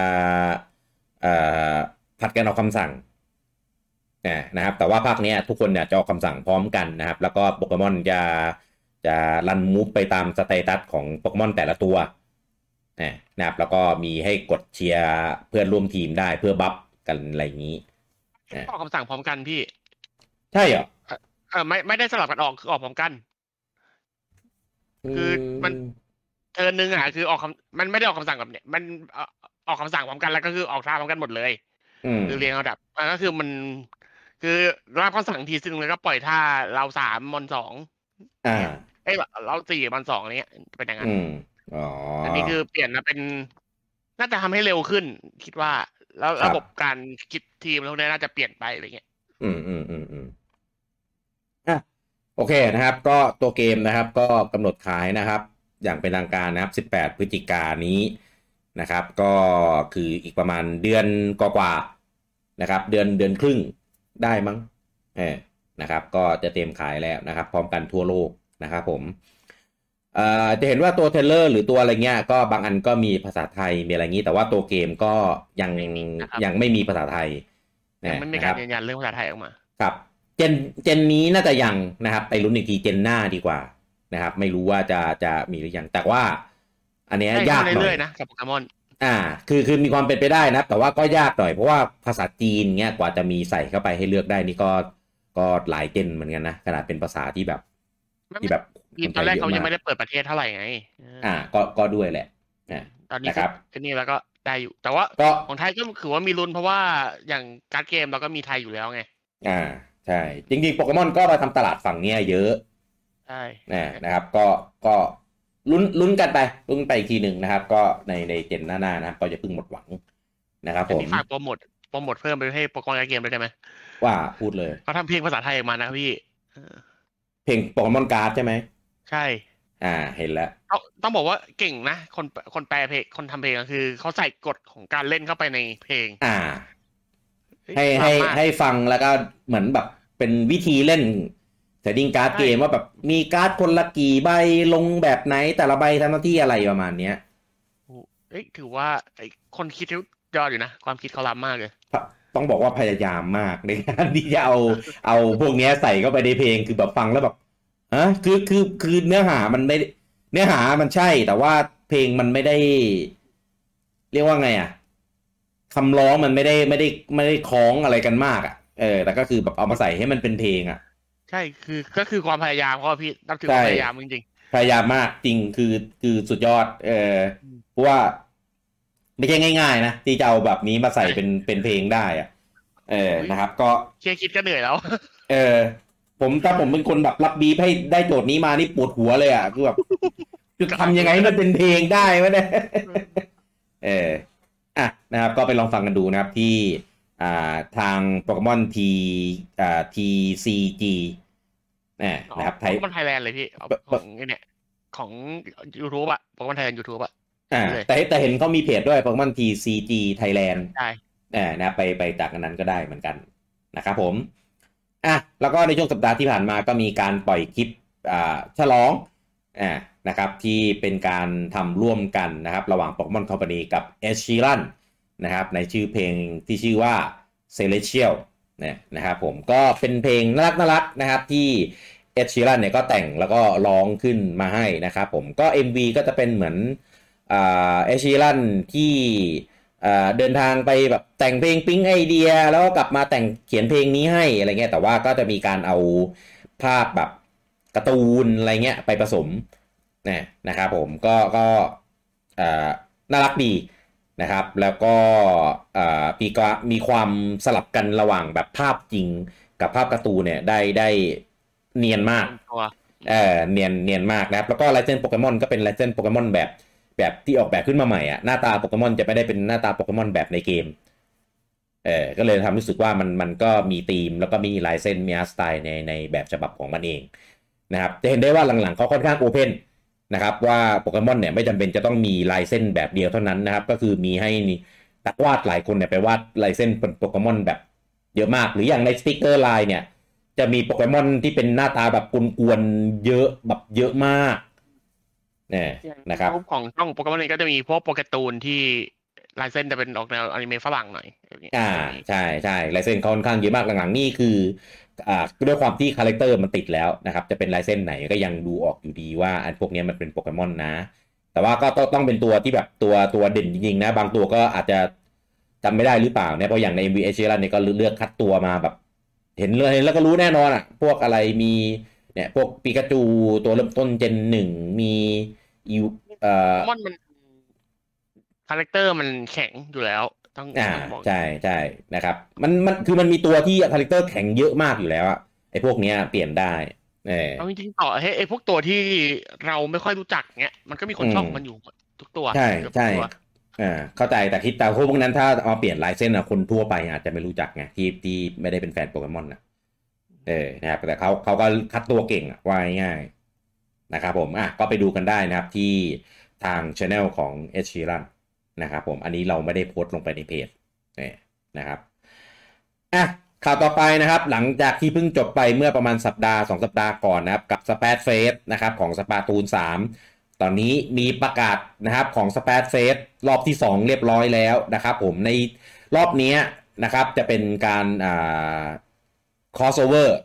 เอ่อผลัดกันออกคำสั่ง นะครับแต่ว่าภาคเนี้ยทุกคนเนี่ยจะออกคำสั่งพร้อมกันนะครับ แล้วก็โปเกมอนจะจะ run move ไปตาม status ของโปเกมอนแต่ละตัวนะครับแล้วก็มีให้กดเชียร์เพื่อนร่วมทีมได้เพื่อ buff กันอะไรอย่างนี้ออกคำสั่งพร้อมกันพี่ ใช่เหรอเออไม่ไม่ได้สลับกันออกคือออกพร้อมกัน คือมัน turn หนึ่งอะคือออกคำมันไม่ได้ออกคำสั่งแบบเนี้ยมันเอ่อออกคำสั่งพร้อมกันแล้วก็คือออกท่าพร้อมกันหมดเลยอืมคือเรียงลำดับอะก็คือมัน คือรับคำสั่งทีหนึ่งแล้วก็ปล่อยท่าเราสามมอนสองอ่าเอ้ยเราสี่มอนสองอะไรเงี้ยเป็นอย่างนั้นอืมอ๋ออัอันนี้คือเปลี่ยนมาเป็นน่าจะทำให้เร็วขึ้น คิดว่า แล้วครับระบบการคิดทีมแล้วเนี่ยน่าจะเปลี่ยนไปอะไรเงี้ยอืมอืมอืมอืมอะโอเคนะครับ ก็ตัวเกมนะครับ ก็กำหนดขายนะครับ อย่างเป็นทางการนะครับ 18 พฤศจิกายนนี้นะครับ ก็คืออีกประมาณเดือนกว่าๆนะครับ เดือนเดือนครึ่ง ได้มั้งเออนะครับ ก็จะเตรียมขายแล้วนะครับ พร้อมกันทั่วโลกนะครับผมเอ่อจะเห็นว่าตัวเทรลเลอร์หรือตัวอะไรเงี้ยก็บางอันก็มีภาษาไทยมีอะไรงี้ แต่ว่าตัวเกมก็ยังยังไม่มีภาษาไทยยังไม่มีนะคการรับยืนยันเรื่องภาษาไทยออกมาครับ เจนเจนนี้น่าจะยังนะครับ ไปลุ้นอีกทีเจนหน้าดีกว่านะครับ ไม่รู้ว่าจะจะมีหรือยังแต่ว่า อันเนี้ยให้ยากหน่เรื่ออยยๆนะกับโปเกมอน อ่า คือคือมีความเป็นไปได้นะ แต่ว่าก็ยากหน่อยเพราะว่าภาษาจีนเงี้ยกว่าจะมีใส่เข้าไปให้เลือกได้นี่ก็ก็หลายเจนเหมือนกันนะขนาดเป็นภาษาที่แบบที่แบบทีตอนแรกเขายังไม่ได้ได้เปิดประเทศเท่าไหร่ไงเออออ่า ก็ก็ด้วยแหละนะตอนนี้นะครับไอ้นี่แล้วก็ได้อยู่ แต่ว่าก็ของไทยก็คือว่ามีลุ้นเพราะว่าอย่างการ์ดเกมเราก็มีไทยอยู่แล้วไง อ่าใช่จริงๆโปเกมอนก็มาทำตลาดฝั่งเนี้ยเยอะใช่นะนะครับ ก็ก็ ลุ้นลุ้นกันไปลุ้นไปอีกทีหนึ่งนะครับ ก็ในใน gen หน้าๆนะครับก็อย่าเพิ่งหมดหวังนะครับอันผมนี้ฝากโปรโมทโปรโมทเพิ่มไปให้โปเกมอนการ์ดเกมด้วยได้ไหมว่าพูดเลยเขาทำเพลงภาษาไทยออกมานะพี่เออเพลงโปเกมอนการ์ดใช่ไหมใช่ อ่าเห็นแล้วต้องต้องบอกว่าเก่งนะ คนคนแปลเพลงคนทำเพลงก็คือเขาใส่กฎของการเล่นเข้าไปในเพลง อ่าเฮ้ยให้ให้สามารถให้ฟังแล้วก็เหมือนแบบเป็นวิธีเล่น setting การ์ดใช่เกมว่าแบบมีการ์ดคนละกี่ใบลงแบบไหนแต่ละใบทำหน้าที่อะไรประมาณเนี้ยเอ้ยถือว่าไอ้คนคิดเขายอดอยู่นะ ความคิดเขาล้ำมากเลย ต้องบอกว่าพยายามมากในการที่จะเอาเอาพวกเนี้ยใส่เข้าไปในเพลงคือแบบฟังแล้วแบบฮะคือคือคือเนื้อหามันไม่ได้เนื้อหามันใช่ แต่ว่าเพลงมันไม่ได้ เรียกว่าไงอะคำร้องมันไม่ได้ไม่ได้ไม่ได้คล้องอะไรกันมากอะเออแต่ก็คือแบบเอามาใส่ให้มันเป็นเพลงอะ ใช่คือก็คือความพยายามเขาอะพี่นับถือใช่ความพยายามจริงพยายามมากจริงคือคือสุดยอด เออเพราะว่า ไม่ใช่ง่าย ๆ นะที่จะเอาแบบนี้มาใส่เป็นเป็นเพลงได้อะ เออนะครับ ก็ๆแค่คิดก็เหนื่อยแล้ว เออ ผมถ้าผมเป็นคนแบบรับบีฟให้ได้โจทย์นี้มานี่ปวดหัวเลยอะคือแบบจะทำยังไงให้มันเป็นเพลงได้วะเนี่ยเอออะนะครับ ก็ไปลองฟังกันดูนะครับที่อ่า ทางโปเกมอนทีอ่า TCG นะนะครับไทยโปเกมอนไทยแลนด์เลยพี่เอาปะของไอ้เนี่ยของ YouTube อะโปเกมอนไทยแลนด์ยูทูบอะอ่าเลยแต่แต่เห็นเขามีเพจด้วยโปเกมอน TCG Thailand ใช่อ่านะไปไปจากอันนั้นก็ได้เหมือนกันนะครับผมอะแล้วก็ในช่วงสัปดาห์ที่ผ่านมาก็มีการปล่อยคลิปอ่าฉลองอ่านะครับที่เป็นการทำร่วมกันนะครับ ระหว่าง Pokemon Company กับ e s h i r a n น นะครับในชื่อเพลงที่ชื่อว่า Celestial เนี่ยนะครับผมก็เป็นเพลงน่ารักน่ารักนะครับที่เอ s ชีรันเนี่ยก็แต่งแล้วก็ร้องขึ้นมาให้นะครับผมก็ MV ก็จะเป็นเหมือนอ่าเอชีรันที่เดินทางไปแบบแต่งเพลงปิ๊งไอเดีย แล้วก็กลับมาแต่งเขียนเพลงนี้ให้อะไรเงี้ยแต่ว่าก็จะมีการเอาภาพแบบการ์ตูนอะไรเงี้ยไปผสมนะนะครับผมก็ก็น่ารักดี นะครับ แล้วก็อ่ามีก็มีความสลับกันระหว่างแบบภาพจริงกับภาพการ์ตูนเนี่ยได้ได้เนียนมากตัวเออเนียนเนียนมากนะครับ แล้วก็ลายเส้นโปเกมอนก็เป็นลายเส้นโปเกมอนแบบแบบที่ออกแบบขึ้นมาใหม่อะหน้าตาโปเกมอนจะไม่ได้เป็นหน้าตาโปเกมอนแบบในเกมเออก็เลยทำรู้สึกว่ามันมันก็มีธีม แล้วก็มีลายเส้นมีอาร์ตสไตล์ในในแบบฉบับของมันเองนะครับจะเห็นได้ว่าหลังๆเขาค่อนข้างโอเพน นะครับว่าโปเกมอนเนี่ยไม่จำเป็นจะต้องมีลายเส้นแบบเดียวเท่านั้นนะครับ ก็คือมีให้ตักวาดหลายคนเนี่ยไปวาดลายเส้นเป็นโปเกมอนแบบเยอะมาก หรืออย่างในสติกเกอร์ลายเนี่ย จะมีโปเกมอนที่เป็นหน้าตาแบบกวนๆเยอะแบบเยอะมากเนี่ยนะครับของช่องโปเกมอนนี้ก็จะมีพวกโปเกตูนที่ลายเส้นจะเป็นออกแนวอนิเมะฝรั่งหน่อยอ่าใช่ใช่ลายเส้นค่อนข้างเยอะมากหลังๆนี่คือ อ่าด้วยความที่ character มันติดแล้วนะครับ จะเป็นลายเส้นไหนก็ยังดูออกอยู่ดีว่าอันพวกนี้มันเป็นโปเกมอนนะ แต่ว่าก็ต้องเป็นตัวที่แบบตัวตัวเด่นจริงๆนะ บางตัวก็อาจจะจำไม่ได้หรือเปล่าเนี่ยเพราะอย่างใน m v h รันเนี่ยก็เลือกคัดตัวมาแบบ เห็นเลยแล้วก็รู้แน่นอนอะ พวกอะไรมีเนี่ยพวกปิกาจูตัวเริ่มต้น gen หนึ่งมีอิวเอ่อมอนมัน character มันแข็งอยู่แล้ว ต้องอ่าใช่ใช่นะครับ มันมันคือมันมีตัวที่ character แข็งเยอะมากอยู่แล้วอะไอ้พวกเนี้ยเปลี่ยนได้เออเอาจริงๆต่อให้ไอ้พวกตัวที่เราไม่ค่อยรู้จักเนี้ยมันก็มีคนชอบมันอยู่ทุกตัวใช่ใช่อ่าเข้าใจแต่คิดแต่พวกนั้นถ้าเอาเปลี่ยนลายเส้นอะคนทั่วไปอาจจะไม่รู้จักไงที่ที่ไม่ได้เป็นแฟนโปเกมอนนะเออนะครับแต่เขาเขาก็คัดตัวเก่งอะว่าง่ายนะครับผมอะก็ไปดูกันได้นะครับที่ทางช anel ของเอชิรัน นะครับผมอันนี้เราไม่ได้โพสต์ลงไปในเพจนะครับอะข่าวต่อไปนะครับ หลังจากที่เพิ่งจบไปเมื่อประมาณสัปดาห์ 2 สัปดาห์ก่อนนะครับ กับสเปซเฟสนะครับของสปาตูน 3 ตอนนี้มีประกาศนะครับของ Splatfest รอบที่ 2 เรียบร้อยแล้วนะครับผมในรอบนี้นะครับจะเป็นการอ่า crossover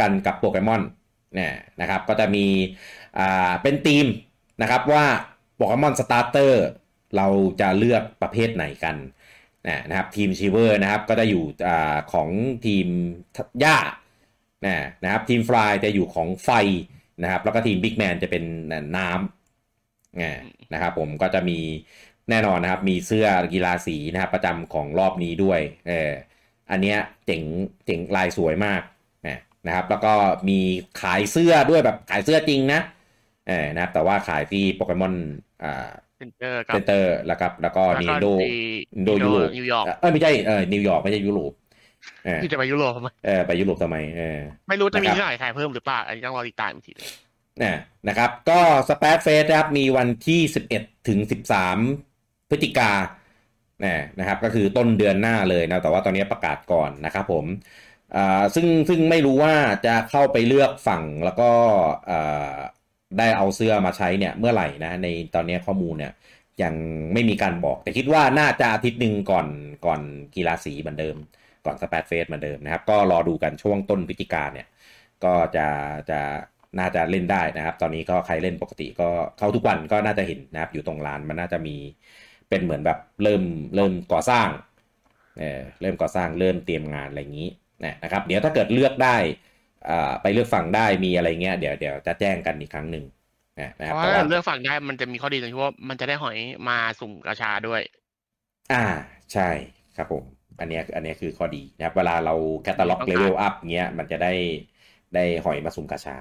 กันกับโปเกมอนเนี่ยนะครับก็จะมีอ่าเป็นทีมนะครับว่าโปเกมอน starter เราจะเลือกประเภทไหนกันนะครับทีม Shiver นะครับก็จะอยู่อของทีมหญ้านะครับทีม Frye จะอยู่ของไฟนะครับแล้วก็ทีม Big Man จะเป็นน้ำนะครับผมก็จะมีแน่นอนนะครับมีเสื้อกีฬาสีนะครับประจำของรอบนี้ด้วยเอออันเนี้ยเจ๋งเจ๋งลายสวยมากนะครับแล้วก็มีขายเสื้อด้วยแบบขายเสื้อจริงนะเออนะครับแต่ว่าขายที่โปเกมอนอ่า Center Center แล้วครับ แล้วก็ Nintendo ยุโรปนิวยอร์กเออไม่ใช่เออนิวยอร์กไม่ใช่ยุโรปที่จะไปยุโรปทำไมเออไปยุโรปทำไมเออไม่รู้จะมีที่ไหนขายเพิ่มหรือเปล่าอันนี้ต้องรอติดตามอีกทีนะนะครับ ก็สเปซเฟสนะครับมีวันที่สิบเอ็ดถึงสิบสามพฤศจิกานะครับก็คือต้นเดือนหน้าเลยนะแต่ว่าตอนนี้ประกาศก่อนนะครับผมอ่าซึ่งซึ่งไม่รู้ว่าจะเข้าไปเลือกฝั่งแล้วก็อ่า ได้เอาเสื้อมาใช้เนี่ยเมื่อไหร่นะในตอนนี้ข้อมูลเนี่ยยังไม่มีการบอก แต่คิดว่าน่าจะอาทิตย์หนึ่งก่อนก่อนกีฬาสีเหมือนเดิม ก่อนสเปซเฟสเหมือนเดิมนะครับ ก็รอดูกันช่วงต้นพฤศจิกาเนี่ย ก็จะจะน่าจะเล่นได้นะครับ ตอนนี้ก็ใครเล่นปกติก็เข้าทุกวันก็น่าจะเห็นนะครับ อยู่ตรงลานมันน่าจะมีเป็นเหมือนแบบเริ่มเริ่มก่อสร้างเออเริ่มก่อสร้างเริ่มเตรียมงานอะไรอย่างนี้นะครับ เดี๋ยวถ้าเกิดเลือกได้ ไปเลือกฝั่งได้มีอะไรเงี้ยเดี๋ยวเดี๋ยวจะแจ้งกันอีกครั้งหนึ่งนะครับเพราะว่าเลือกฝั่งได้มันจะมีข้อดีตรงที่ว่ามันจะได้หอยมาสุ่มกาชาด้วย อ่าใช่ครับผม อันนี้อันนี้คือข้อดีนะครับ เวลาเราแคตตาล็อก level up เงี้ยมันจะได้ได้หอยมาสุ่มกาชา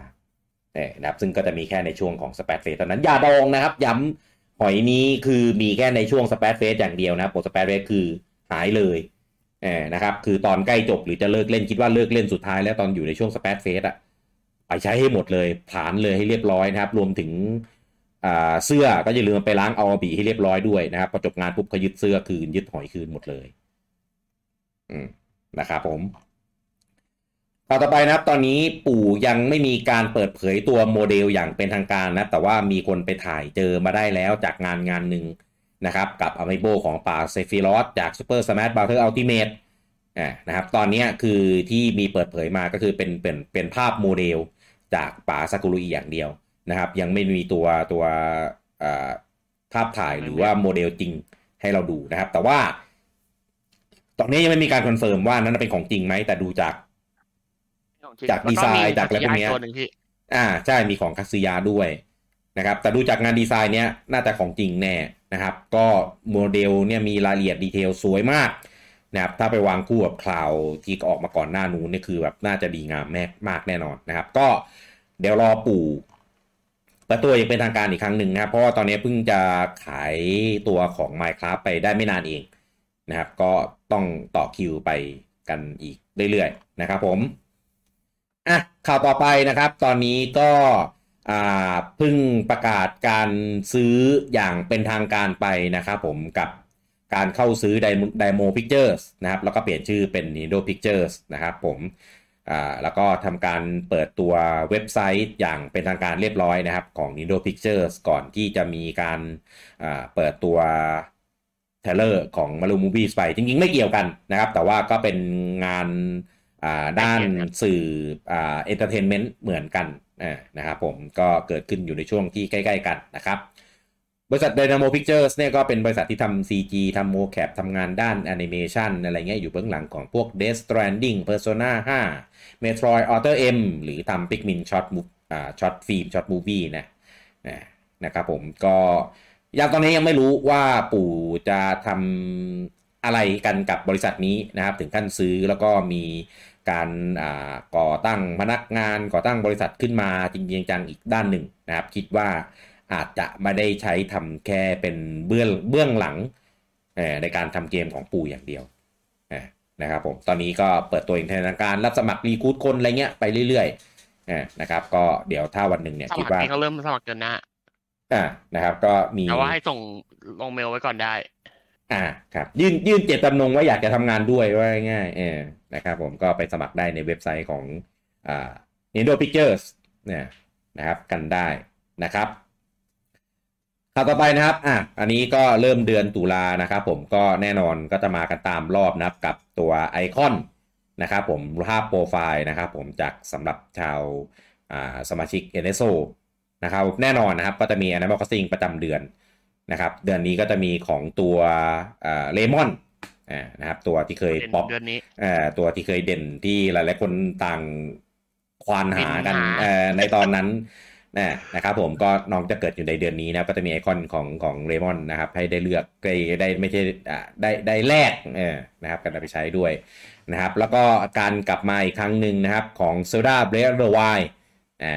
นะครับ ซึ่งก็จะมีแค่ในช่วงของ Splatfest ตอนนั้นอย่าดองนะครับ ย้ำหอยนี้คือมีแค่ในช่วง Splatfest อย่างเดียวนะโปร Splatfest คือหายเลย เออนะครับ คือตอนใกล้จบหรือจะเลิกเล่นคิดว่าเลิกเล่นสุดท้ายแล้วตอนอยู่ในช่วงสเปซเฟสอะไปใช้ให้หมดเลยผลาญเลยให้เรียบร้อยนะครับ รวมถึงเสื้อก็อย่าลืมไปล้างเอาบีให้เรียบร้อยด้วยนะครับพอจบงานปุ๊บเขายึดเสื้อคืนยึดหอยคืนหมดเลย อืมนะครับผมต่อต่อไปนะครับ ตอนนี้ปู่ยังไม่มีการเปิดเผยตัวโมเดลอย่างเป็นทางการนะ แต่ว่ามีคนไปถ่ายเจอมาได้แล้วจากงานงานหนึ่ง นะครับกับ amiibo ของป๋า Sephiroth จาก Super Smash Brothers Ultimate นะครับตอนนี้คือที่มีเปิดเผยมาก็คือเป็นเป็นเป็นภาพโมเดลจากป่าซากุรุอีอย่างเดียวนะครับ ยังไม่มีตัวตัวภาพถ่ายหรือว่าโมเดลจริงให้เราดูนะครับ แต่ว่า ตอนนี้ยังไม่มีการ confirm ว่านั้นเป็นของจริงไหม แต่ดูจาก จากดีไซน์จากอะไรพวกนี้อ่าใช่มีของคาซิยาด้วย นะครับแต่ดูจากงานดีไซน์เนี้ยน่าจะของจริงแน่นะครับ ก็โมเดลเนี่ยมีรายละเอียด detail สวยมากนะครับถ้าไปวางคู่กับ Cloudที่ออกมาก่อนหน้านู้นนี่คือแบบน่าจะดีงามแม่มากแน่นอนนะครับ ก็เดี๋ยวรอปู่ปิดตัวย่างเป็นทางการอีกครั้งหนึ่งนะครับ เพราะว่าตอนนี้เพิ่งจะขายตัวของ Minecraft ไปได้ไม่นานเองนะครับ ก็ต้องต่อคิวไปกันอีกเรื่อยๆนะครับผมอะข่าวต่อไปนะครับ ตอนนี้ก็ เพิ่งประกาศการซื้ออย่างเป็นทางการไปนะครับผมกับการเข้าซื้อ Dynamo Pictures นะครับแล้วก็เปลี่ยนชื่อเป็น Nintendo Pictures นะครับผมแล้วก็ทำการเปิดตัวเว็บไซต์อย่างเป็นทางการเรียบร้อยนะครับของ Nintendo Pictures ก่อนที่จะมีการเปิดตัว trailer ของ Mario Movies ไปจริงๆ ไม่เกี่ยวกันนะครับ แต่ว่าก็เป็นงานด้านสื่อ entertainment เหมือนกัน นะครับผมก็เกิดขึ้นอยู่ในช่วงที่ใกล้ ๆ กันนะครับบริษัท Dynamo Pictures เนี่ยก็เป็นบริษัทที่ทำ CG ทำโมแคปทำงานด้านแอนิเมชันอะไรเงี้ยอยู่เบื้องหลังของพวก Death Stranding Persona 5 Metroid Other M หรือทำ Pikmin Short Move อ่า Short Film Short Movie นะนะครับผมก็ยังตอนนี้ยังไม่รู้ว่าปู่จะทำอะไรกันกับบริษัทนี้นะครับ ถึงขั้นซื้อแล้วก็มี การก่อตั้งพนักงานก่อตั้งบริษัทขึ้นมาจริงๆจังอีกด้านหนึ่งนะครับ คิดว่าอาจจะไม่ได้ใช้ทำแค่เป็นเบื้องเบื้องหลังในการทำเกมของปู่อย่างเดียวนะครับผมตอนนี้ก็เปิดตัวอย่างทางการรับสมัครรีคูดคนอะไรเงี้ยไปเรื่อยๆนะครับ ก็เดี๋ยวถ้าวันหนึ่งเนี่ยคิดว่าเขาเริ่มสมัครเดือนหน้าอ่านะครับ ก็มีแต่ว่าให้ส่งลงเมลไว้ก่อนได้ อ่าครับยื่นยื่นเจตจำนงว่าอยากจะทำงานด้วยว่าง่ายเออนะครับผมก็ไปสมัครได้ในเว็บไซต์ของอ่า Nintendo Pictures เนี่ยนะครับกันได้นะครับข่าวต่อไปนะครับอะอันนี้ก็เริ่มเดือนตุลานะครับผมก็แน่นอนก็จะมากันตามรอบนะครับกับตัวไอคอนนะครับผมภาพโปรไฟล์นะครับผมจากสำหรับชาวอ่าสมาชิก NSO นะครับแน่นอนนะครับก็จะมี Animal Crossing ประจำเดือน นะครับ เดือนนี้ก็จะมีของตัวเลมอนนะครับตัวที่เคยป๊อปตัวที่เคยเด่นที่หลายๆคนต่างควานหากันในตอนนั้นนะครับผมก็น้องจะเกิดอยู่ในเดือนนี้นะก็จะมีไอคอนของของเลมอนนะครับ ให้ได้เลือกได้ไม่ใช่ได้ได้แลกนะครับกันไปใช้ด้วยนะครับ แล้วก็การกลับมาอีกครั้งหนึ่งนะครับของ Zelda Breath of the Wild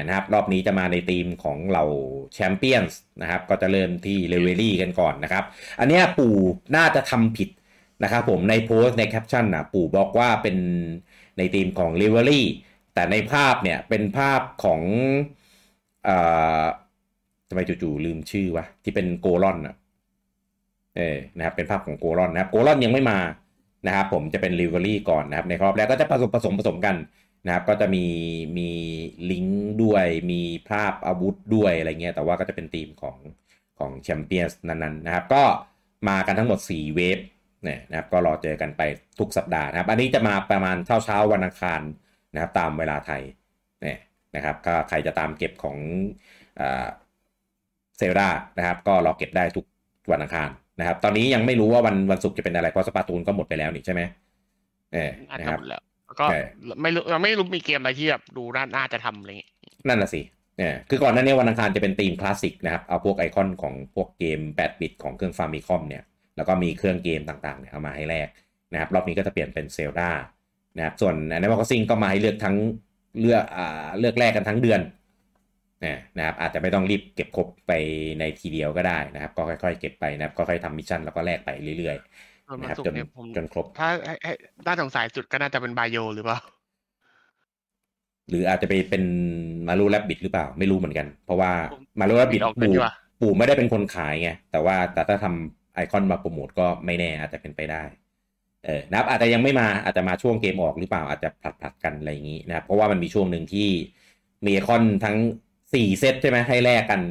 นะครับรอบนี้จะมาในทีมของเราแชมเปี้ยนส์นะครับก็จะเริ่มที่เลเวลี่กันก่อนนะครับ อันนี้ปู่น่าจะทำผิดนะครับผมในโพสต์ในแคปชั่นนะปู่บอกว่าเป็นในธีมของ Revali แต่ในภาพเนี่ยเป็นภาพของอ่าทำไมจู่ๆลืมชื่อวะที่เป็น Goron อะเออนะครับเป็นภาพของ Goron นะครับ Goron ยังไม่มานะครับผมจะเป็นลิเวอรี่ก่อนนะครับในรอบแรกก็จะผสมผสมผสมกัน นะครับก็จะมีมีลิงก์ด้วยมีภาพอาวุธด้วยอะไรเงี้ยแต่ว่าก็จะเป็นธีมของของแชมเปี้ยนส์นั้นๆนะครับ ก็มากันทั้งหมด 4 เวฟเนี่ยนะครับก็รอเจอกันไปทุกสัปดาห์นะครับ อันนี้จะมาประมาณเช้าเช้าวันอังคารนะครับตามเวลาไทยเนี่ยนะครับก็ใครจะตามเก็บของเซลดานะครับ ก็รอเก็บได้ทุกวันอังคารนะครับ ตอนนี้ยังไม่รู้ว่าวันวันศุกร์จะเป็นอะไรเพราะสปาตูนก็หมดไปแล้วนี่ใช่ไหมเออนะครับ ก็ไม่รู้เราไม่รู้มีเกมอะไรที่แบบดูน่าจะทำอะไรเงี้ยนั่นแหละสิเนี่ยคือก่อนหน้านี้วันอังคารจะเป็นธีมคลาสสิกนะครับเอาพวกไอคอนของพวกเกม 8 บิตของเครื่อง Famicom เนี่ยแล้วก็มีเครื่องเกมต่างๆเนี่ยเอามาให้แลกนะครับรอบนี้ก็จะเปลี่ยนเป็น Zelda นะครับส่วนใน n i m a l c r o s s i n ก็มาให้เลือกทั้งเลือกอ่าเลือกแลกกันทั้งเดือนนะครับอาจจะไม่ต้องรีบเก็บครบไปในทีเดียวก็ได้นะครับ ก็ค่อยๆ เก็บไปนะครับก็ค่อยทำ mission แล้วก็แลกไปเรื่อยๆ นะครับจนจนครบ ถ้าด้านสงสัยสุดก็น่าจะเป็นไบโอหรือเปล่า หรืออาจจะไปเป็นมารูแลบบิดหรือเปล่า ไม่รู้เหมือนกัน เพราะว่ามารูแลบบิดปู่ปู่ไม่ได้เป็นคนขายไง แต่ว่าแต่ถ้าทำไอคอนมาโปรโมทก็ไม่แน่ อาจจะเป็นไปได้เออนะครับอาจจะยังไม่มาอาจจะมาช่วงเกมออกหรือเปล่าอาจจะผลัดผลัดกันอะไรอย่างนี้นะครับเพราะว่ามันมีช่วงหนึ่งที่มีไอคอนทั้งสี่เซตใช่ไหมให้แลกกัน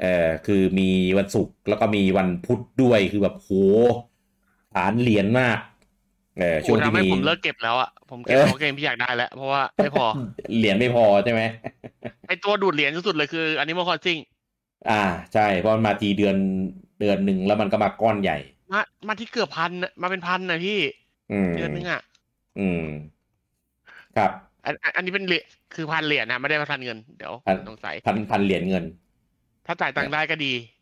เออคือมีวันศุกร์แล้วก็มีวันพุธด้วยคือแบบโห ฐานเหรียญมากเออช่วงที่มีผมเลิกเก็บแล้วอะผมเก็บเพราะเกมที่อยากได้แล้วเพราะว่าไม่พอ เหรียญไม่พอใช่ไหมไอตัวดูดเหรียญสุดเลยคืออันนี้มอคอนซิงอ่าใช่เพราะมันมาทีเดือนเดือนหนึ่งแล้วมันก็มาก้อนใหญ่ มามาที่เกือบพันมาเป็นพันนะพี่เดือนนึงอะอืม ครับอันอันนี้เป็นเหรียญคือพันเหรียญนะไม่ได้พันเงินเดี๋ยวสงสัยพันพันเหรียญเงิน ถ้าจ่ายตังค์ได้ก็ดีจ่ายไม่ได้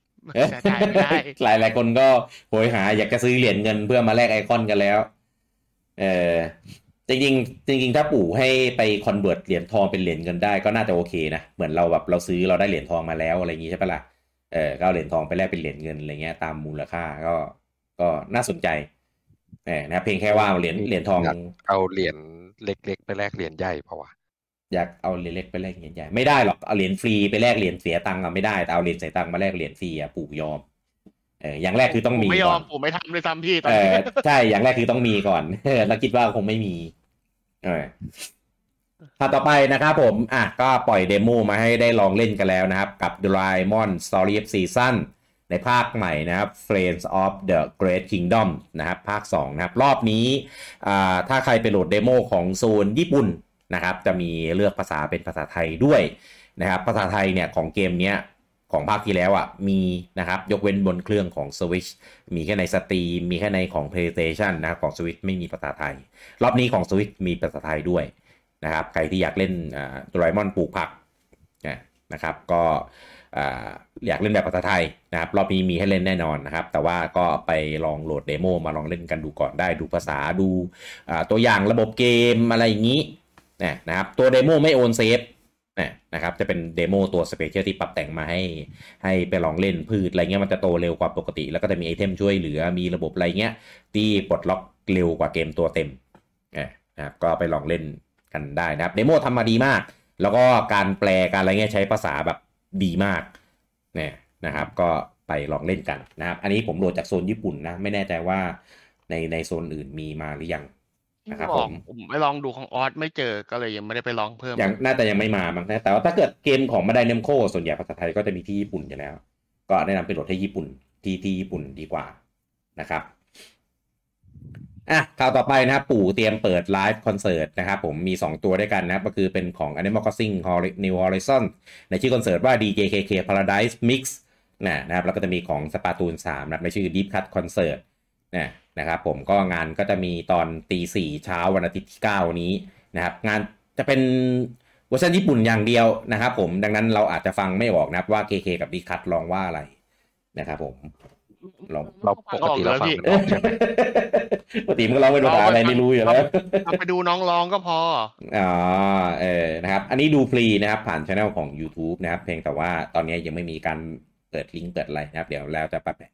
หลายหลายคนก็โหยหาอยากจะซื้อเหรียญเงินเพื่อมาแลกไอคอนกันแล้ว เออจริงจริงจริงถ้าปู่ให้ไป convert เหรียญทองเป็นเหรียญเงินได้ก็น่าจะโอเคนะ เหมือนเราแบบเราซื้อเราได้เหรียญทองมาแล้วอะไรอย่างงี้ใช่ปะละ่ะเออก็เอาเหรียญทองไปแลกเป็นเหรียญเงินอะไรเงี้ยตามมูลค่าก็ก็น่าสนใจนะเพียงแค่ว่าเหรียญเหรียญทอง เอาเหรียญเล็กๆ ไปแลกเหรียญใหญ่เพราะว่า อยากเอาเหรียญเล็กไปแลกเหรียญใหญ่ไม่ได้หรอกเอาเหรียญฟรีไปแลกเหรียญเสียตังค์อะไม่ได้แต่เอาเหรียญเสียตังค์มาแลกเหรียญฟรีอะปู่ยอมเอออย่างแรกคือต้องมีไม่ยอมปู่ไม่ทำเลยทำพี่ตอนนี้ใช่อย่างแรกคือต้องมีก่อนแล้วคิดว่าคงไม่มีเออถ้าต่อไปนะครับผมอะก็ปล่อยเดโมมาให้ได้ลองเล่นกันแล้วนะครับ กับ Doraemon Story of Season ในภาคใหม่นะครับ Friends of the Great Kingdom นะครับ ภาค 2 นะครับ รอบนี้ถ้าใครไปโหลดเดโมของโซนญี่ปุ่น นะครับ จะมีเลือกภาษาเป็นภาษาไทยด้วยนะครับ ภาษาไทยเนี่ยของเกมเนี้ยของภาคที่แล้วอะมีนะครับ ยกเว้นบนเครื่องของ Switch มีแค่ใน Steam มีแค่ในของ PlayStation นะครับของ Switch ไม่มีภาษาไทย รอบนี้ของ Switch มีภาษาไทยด้วยนะครับ ใครที่อยากเล่นโดราเอมอนปลูกผักนะครับ ก็อยากเล่นแบบภาษาไทยนะครับ รอบนี้มีให้เล่นแน่นอนนะครับ แต่ว่าก็ไปลองโหลด demo มาลองเล่นกันดูก่อนได้ ดูภาษาดูตัวอย่างระบบเกมอะไรอย่างนี้ นะครับตัว demo ไม่โอน save นะครับจะเป็น demo ตัว special ที่ปรับแต่งมาให้ ให้ไปลองเล่นพืชอะไรเงี้ยมันจะโตเร็วกว่าปกติ แล้วก็จะมีไอเทมช่วยเหลือมีระบบอะไรเงี้ยที่ปลดล็อกเร็วกว่าเกมตัวเต็มนะครับก็ไปลองเล่นกันได้นะครับ demo ทำมาดีมาก แล้วก็การแปลการอะไรเงี้ยใช้ภาษาแบบดีมากเนี่ยนะครับก็ไปลองเล่นกันนะครับ อันนี้ผมโหลดจากโซนญี่ปุ่นนะ ไม่แน่ใจว่าในในโซนอื่นมีมาหรือยัง นะครับผมผมไปลองดูของออสไม่เจอก็เลยยังไม่ได้ไปลองเพิ่มยังน่าจะยังไม่มามั้งนะแต่ว่าถ้าเกิดเกมของ Bandai Namco ส่วนใหญ่ภาษาไทยก็จะมีที่ญี่ปุ่นอยู่แล้ว ก็แนะนำไปโหลดที่ญี่ปุ่นที่ที่ญี่ปุ่นดีกว่านะครับอะข่าวต่อไปนะครับปู่เตรียมเปิดไลฟ์คอนเสิร์ตนะครับผมมี 2 ตัวด้วยกันนะครับ ก็คือเป็นของ Animal Crossing New Horizon ในชื่อคอนเสิร์ตว่า DJ KK Paradise Mix นะนะครับแล้วก็จะมีของ Splatoon 3นะครับในชื่อ Deep Cut Concert นะ นะครับผมก็งานก็จะมีตอนตีสี่เช้าวันอาทิตย์ที่ 9 นี้นะครับงานจะเป็นเวอร์ชันญี่ปุ่นอย่างเดียวนะครับผมดังนั้นเราอาจจะฟังไม่ออกนะครับว่า KK กับ Deep Cut ลองว่าอะไรนะครับผมเราเราปกติเราฟังปกติมันร้องเป็นภาษาอะไรไม่รู้อยู่แล้วไปดูน้องร้องก็พออ๋อเออนะครับ อันนี้ดูฟรีนะครับ ผ่านช่องของ YouTube นะครับ เพียงแต่ว่าตอนนี้ยังไม่มีการเปิดลิงก์เปิดอะไรนะครับ เดี๋ยวแล้วจะแปะแปะ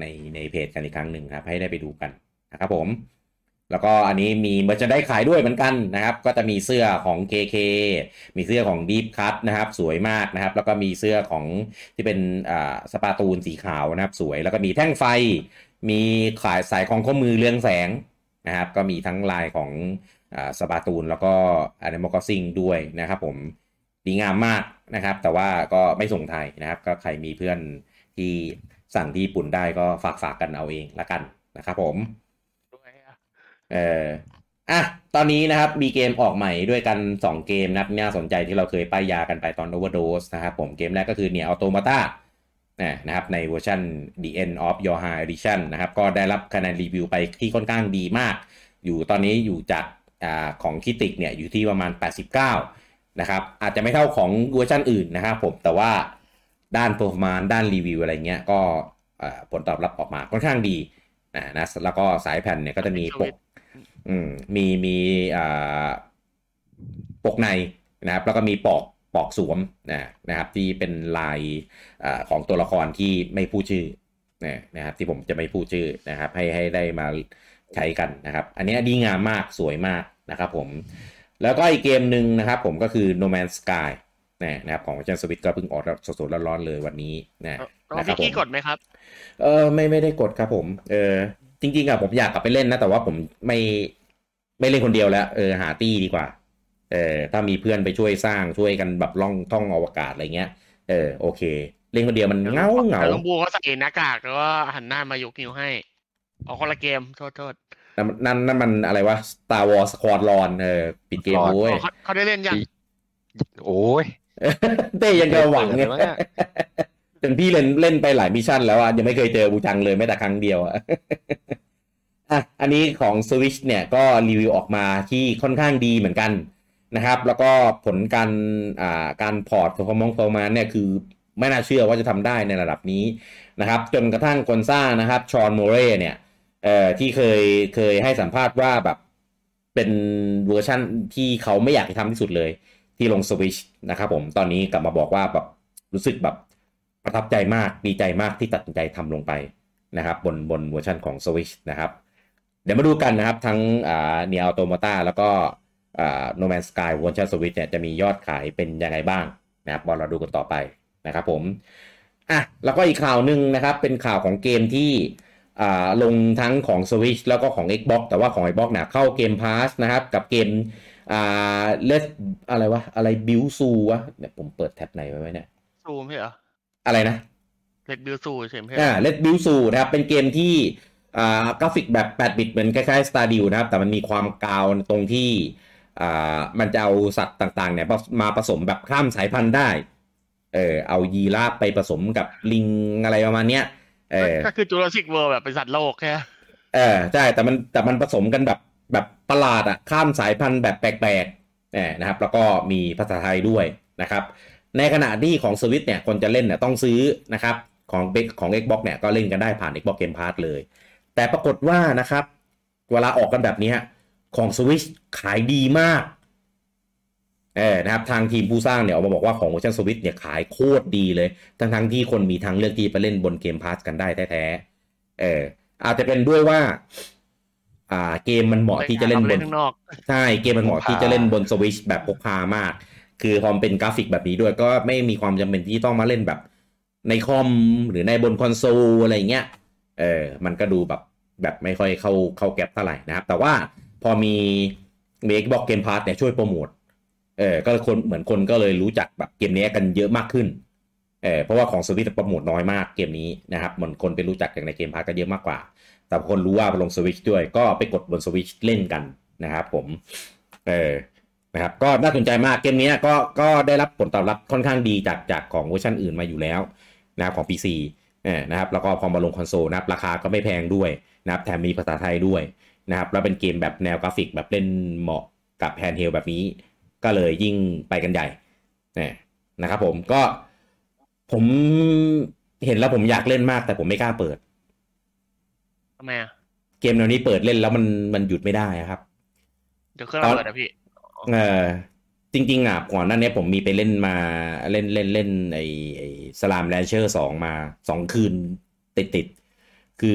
ในในเพจกันอีกครั้งหนึ่งครับให้ได้ไปดูกันนะครับผม แล้วก็อันนี้มีเมอร์จะได้ขายด้วยเหมือนกันนะครับ ก็จะมีเสื้อของ KK มีเสื้อของ Deep Cut นะครับ สวยมากนะครับ แล้วก็มีเสื้อของที่เป็นอ่าสปาตูนสีขาวนะครับ สวยแล้วก็มีแท่งไฟ มีขายสายของข้อมือเรืองแสงนะครับ ก็มีทั้งลายของอ่าสปาตูนแล้วก็อันนี้มก็ซิงด้วยนะครับผมดีงามมากนะครับ แต่ว่าก็ไม่ส่งไทยนะครับ ก็ใครมีเพื่อนที่ สั่งที่ญี่ปุ่นได้ก็ฝากฝากกันเอาเองละกันนะครับผมเอออะตอนนี้นะครับมีเกมออกใหม่ด้วยกัน 2 เกมนะครับน่าสนใจที่เราเคยป้ายยากันไปตอน Overdose นะครับผมเกมแรกก็คือเนี่ย Automata นะครับในเวอร์ชัน The End of Your High Edition นะครับก็ได้รับคะแนนรีวิวไปที่ค่อนข้างดีมาก อยู่ตอนนี้อยู่จากอของคิติกเนี่ยอยู่ที่ประมาณ 89 นะครับอาจจะไม่เท่าของเวอร์ชันอื่นนะครับผมแต่ว่า ด้าน performance ด้านรีวิวอะไรเงี้ยก็ผลตอบรับออกมาค่อนข้างดีนะนะแล้วก็สายแผ่นเนี่ยก็จะมีปกอืมมีมีอ่าปกในนะครับ แล้วก็มีปอกปอกสวมนะนะครับ ที่เป็นลายอของตัวละครที่ไม่พูดชื่อนะครับ ที่ผมจะไม่พูดชื่อนะครับ ให้ให้ได้มาใช้กันนะครับ อันนี้ดีงามมากสวยมากนะครับผมแล้วก็อีกเกมหนึ่งนะครับผมก็คือ No Man's Sky นะครับของจันสวิตก็เพิ่งออกสดๆร้อนๆเลยวันนี้นะนะครับผมกดไหมครับ เออไม่ไม่ได้กดครับผม เออ จริงๆอะผมอยากกลับไปเล่นนะ แต่ว่าผมไม่ไม่เล่นคนเดียวแล้ว เออหาตี้ดีกว่า เออถ้ามีเพื่อนไปช่วยสร้างช่วยกันแบบล่องท่องอวกาศอะไรเงี้ย เออโอเค เล่นคนเดียวมันเงาเงาลงบูเขาใส่หน้ากากแล้วก็หันหน้ามายกนิ้วให้เอาคนละเกมโทษโทษนั่นนั่นมันอะไรวะ Star Wars Squadron เออปิดเกมด้วยเขาได้เล่นยังโอ้ย เต้ยังจะหวังเนี่ยจนพี่เล่นเล่นไปหลายมิชชั่นแล้วอะยังไม่เคยเจอบูจังเลยแม้แต่ครั้งเดียวอะอะอันนี้ของ Switch เนี่ยก็รีวิวออกมาที่ค่อนข้างดีเหมือนกันนะครับ แล้วก็ผลการอ่าการ port ของมองโฟมาเนี่ยคือไม่น่าเชื่อว่าจะทำได้ในระดับนี้นะครับ จนกระทั่งคนสร้างนะครับ Sean Murray เนี่ยเอ่อที่เคยเคยให้สัมภาษณ์ว่าแบบเป็นเวอร์ชั่นที่เขาไม่อยากทำที่สุดเลย ที่ลง Switch นะครับผมตอนนี้กลับมาบอกว่าแบบรู้สึกแบบประทับใจมากดีใจมากที่ตัดสินใจทำลงไปนะครับบนบนเวอร์ชันของ Switch นะครับ เดี๋ยวมาดูกันนะครับ ทั้งNieR Automata แล้วก็ No Man's Sky version Switch เนี่ยจะมียอดขายเป็นยังไงบ้างนะครับบอลเราดูกันต่อไปนะครับผมอะแล้วก็อีกข่าวหนึ่งนะครับเป็นข่าวของเกมที่ลงทั้งของ Switch แล้วก็ของ Xbox แต่ว่าของ Xbox เนี่ยเข้าเกม Pass นะครับ กับเกม อ่า Let's อะไรวะ อะไร Build Zoo วะเนี่ยผมเปิดแท็บไหนไว้เนี่ย Zoo ใช่เหรอ อะไรนะ Let's Build Zoo ใช่ไหมอ่า Let's Build Zooนะครับ เป็นเกมที่อ่ากราฟิกแบบ 8 บิตเหมือนคล้ายๆ Stardew นะครับ แต่มันมีความกาวตรงที่อ่ามันจะเอาสัตว์ต่างๆเนี่ยมาผสมแบบข้ามสายพันธุ์ได้ เออเอายีราฟไปผสมกับลิงอะไรประมาณเนี้ยเออก็คือ Jurassic World แบบเป็นสัตว์โลกแค่เออใช่แต่มันแต่มันผสมกันแบบ แบบประหลาดอะข้ามสายพันธุ์แบบแปลกๆนะครับ แล้วก็มีภาษาไทยด้วยนะครับ ในขณะที่ของสวิตเนี่ยคนจะเล่นเนี่ยต้องซื้อนะครับของของ Xbox เนี่ยก็เล่นกันได้ผ่าน Xbox Game Pass เลย แต่ปรากฏว่านะครับเวลาออกกันแบบนี้ของ Switch ขายดีมากเออนะครับทางทีมผู้สร้างเนี่ยออกมาบอกว่าของเวอร์ชันสวิตเนี่ยขายโคตรดีเลย ทั้งทั้งที่คนมีทางเลือกที่ไปเล่นบนเกมพาสกันได้แท้ๆเอออาจจะเป็นด้วยว่า อ่าเกมมันเหมาะที่จะเล่นบนข้างนอกใช่เกมมันเหมาะที่จะเล่นบนสวิชแบบพกพามาก คือพอมันเป็นกราฟิกแบบนี้ด้วยก็ไม่มีความจำเป็นที่ต้องมาเล่นแบบ ในคอมหรือในบนคอนโซลอะไรเงี้ยเออมันก็ดูแบบแบบไม่ค่อยเข้าเข้าแก็บเท่าไหร่นะครับ แต่ว่าพอมีมี Xbox Game Pass เนี่ยช่วยโปรโมทเออก็คนเหมือนคนก็เลยรู้จักแบบเกมนี้กันเยอะมากขึ้นเออเพราะว่าของสวิตโปรโมทน้อยมากเกมนี้นะครับเหมือนคนไปรู้จักจากใน Game Pass็เยอะมากกว่า แต่คนรู้ว่าลงสวิชด้วยก็ไปกดบนสวิชเล่นกันนะครับผมเออนะครับก็น่าสนใจมากเกมนี้ก็ก็ได้รับผลตอบรับค่อนข้างดีจากจากของเวอร์ชันอื่นมาอยู่แล้วนะครับของ PC เออนะครับแล้วก็พอมาลงคอนโซลนะครับราคาก็ไม่แพงด้วยนะครับแถมมีภาษาไทยด้วยนะครับแล้วเป็นเกมแบบแนวกราฟิกแบบเล่นเหมาะกับ handheld แบบนี้ ก็เลยยิ่งไปกันใหญ่นะครับผมก็ผมเห็นแล้วผมอยากเล่นมากแต่ผมไม่กล้าเปิดำไมอะเกมแนวนี้เปิดเล่นแล้วมันมันหยุดไม่ได้ครับ เดี๋ยวเครื่องเราเปิดนะพี่เออจริงๆอะก่อนหน้านี้ผมมีไปเล่นมาเล่นเล่นเล่นไอไอสลามแลนเชอร์สองมาสองคืนติดติดคือ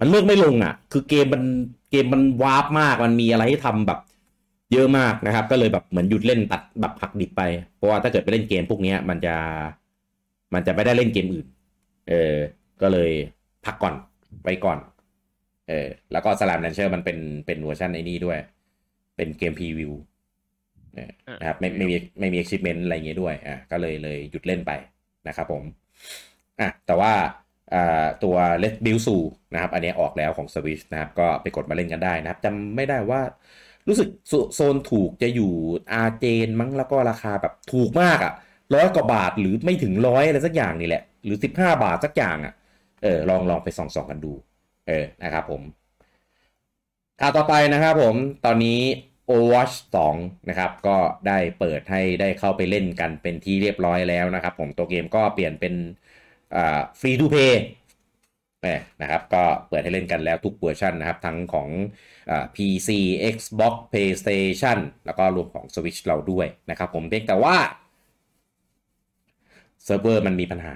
มันเลือกไม่ลงอะ คือเกมมันเกมมันวาร์ปมากมันมีอะไรให้ทำแบบ เยอะมากนะครับ ก็เลยแบบเหมือนหยุดเล่นตัดแบบผักดิบไป เพราะว่าถ้าเกิดไปเล่นเกมพวกนี้มันจะ มันจะไม่ได้เล่นเกมอื่น เออ ก็เลยพักก่อน ไว้ก่อน เออ แล้วก็สลามแลนเชอร์มันเป็นเป็นเวอร์ชันไอ้นี่ด้วย เป็นเกมพรีวิวนะครับไม่ไม่มีไม่มี achievement อะไรเงี้ยด้วยอะก็เลยเลยหยุดเล่นไปนะครับผมอะแต่ว่าอ่าตัว Let's Build สูนะครับ อันนี้ออกแล้วของ Switch นะครับ ก็ไปกดมาเล่นกันได้นะครับจำไม่ได้ว่ารู้สึกโซนถูกจะอยู่อาเจนมั้งแล้วก็ราคาแบบถูกมากอะ่ะร้อยกว่าบาทหรือไม่ถึงร้อยอะไรสักอย่างนี่แหละ หรือสิบห้าบาทสักอย่างอะ่ะ เออลองลองไปส่องส่องกันดู เออนะครับผมข่าวต่อไปนะครับผมตอนนี้ Overwatch 2 นะครับ ก็ได้เปิดให้ได้เข้าไปเล่นกันเป็นที่เรียบร้อยแล้วนะครับผมตัวเกมก็เปลี่ยนเป็นฟรีทูเพย์นะครับก็เปิดให้เล่นกันแล้วทุกเวอร์ชันนะครับ ทั้งของอ PC Xbox PlayStation แล้วก็รวมของ Switch เราด้วยนะครับผมเพียงแต่ว่าเซิร์ฟเวอร์มันมีปัญหา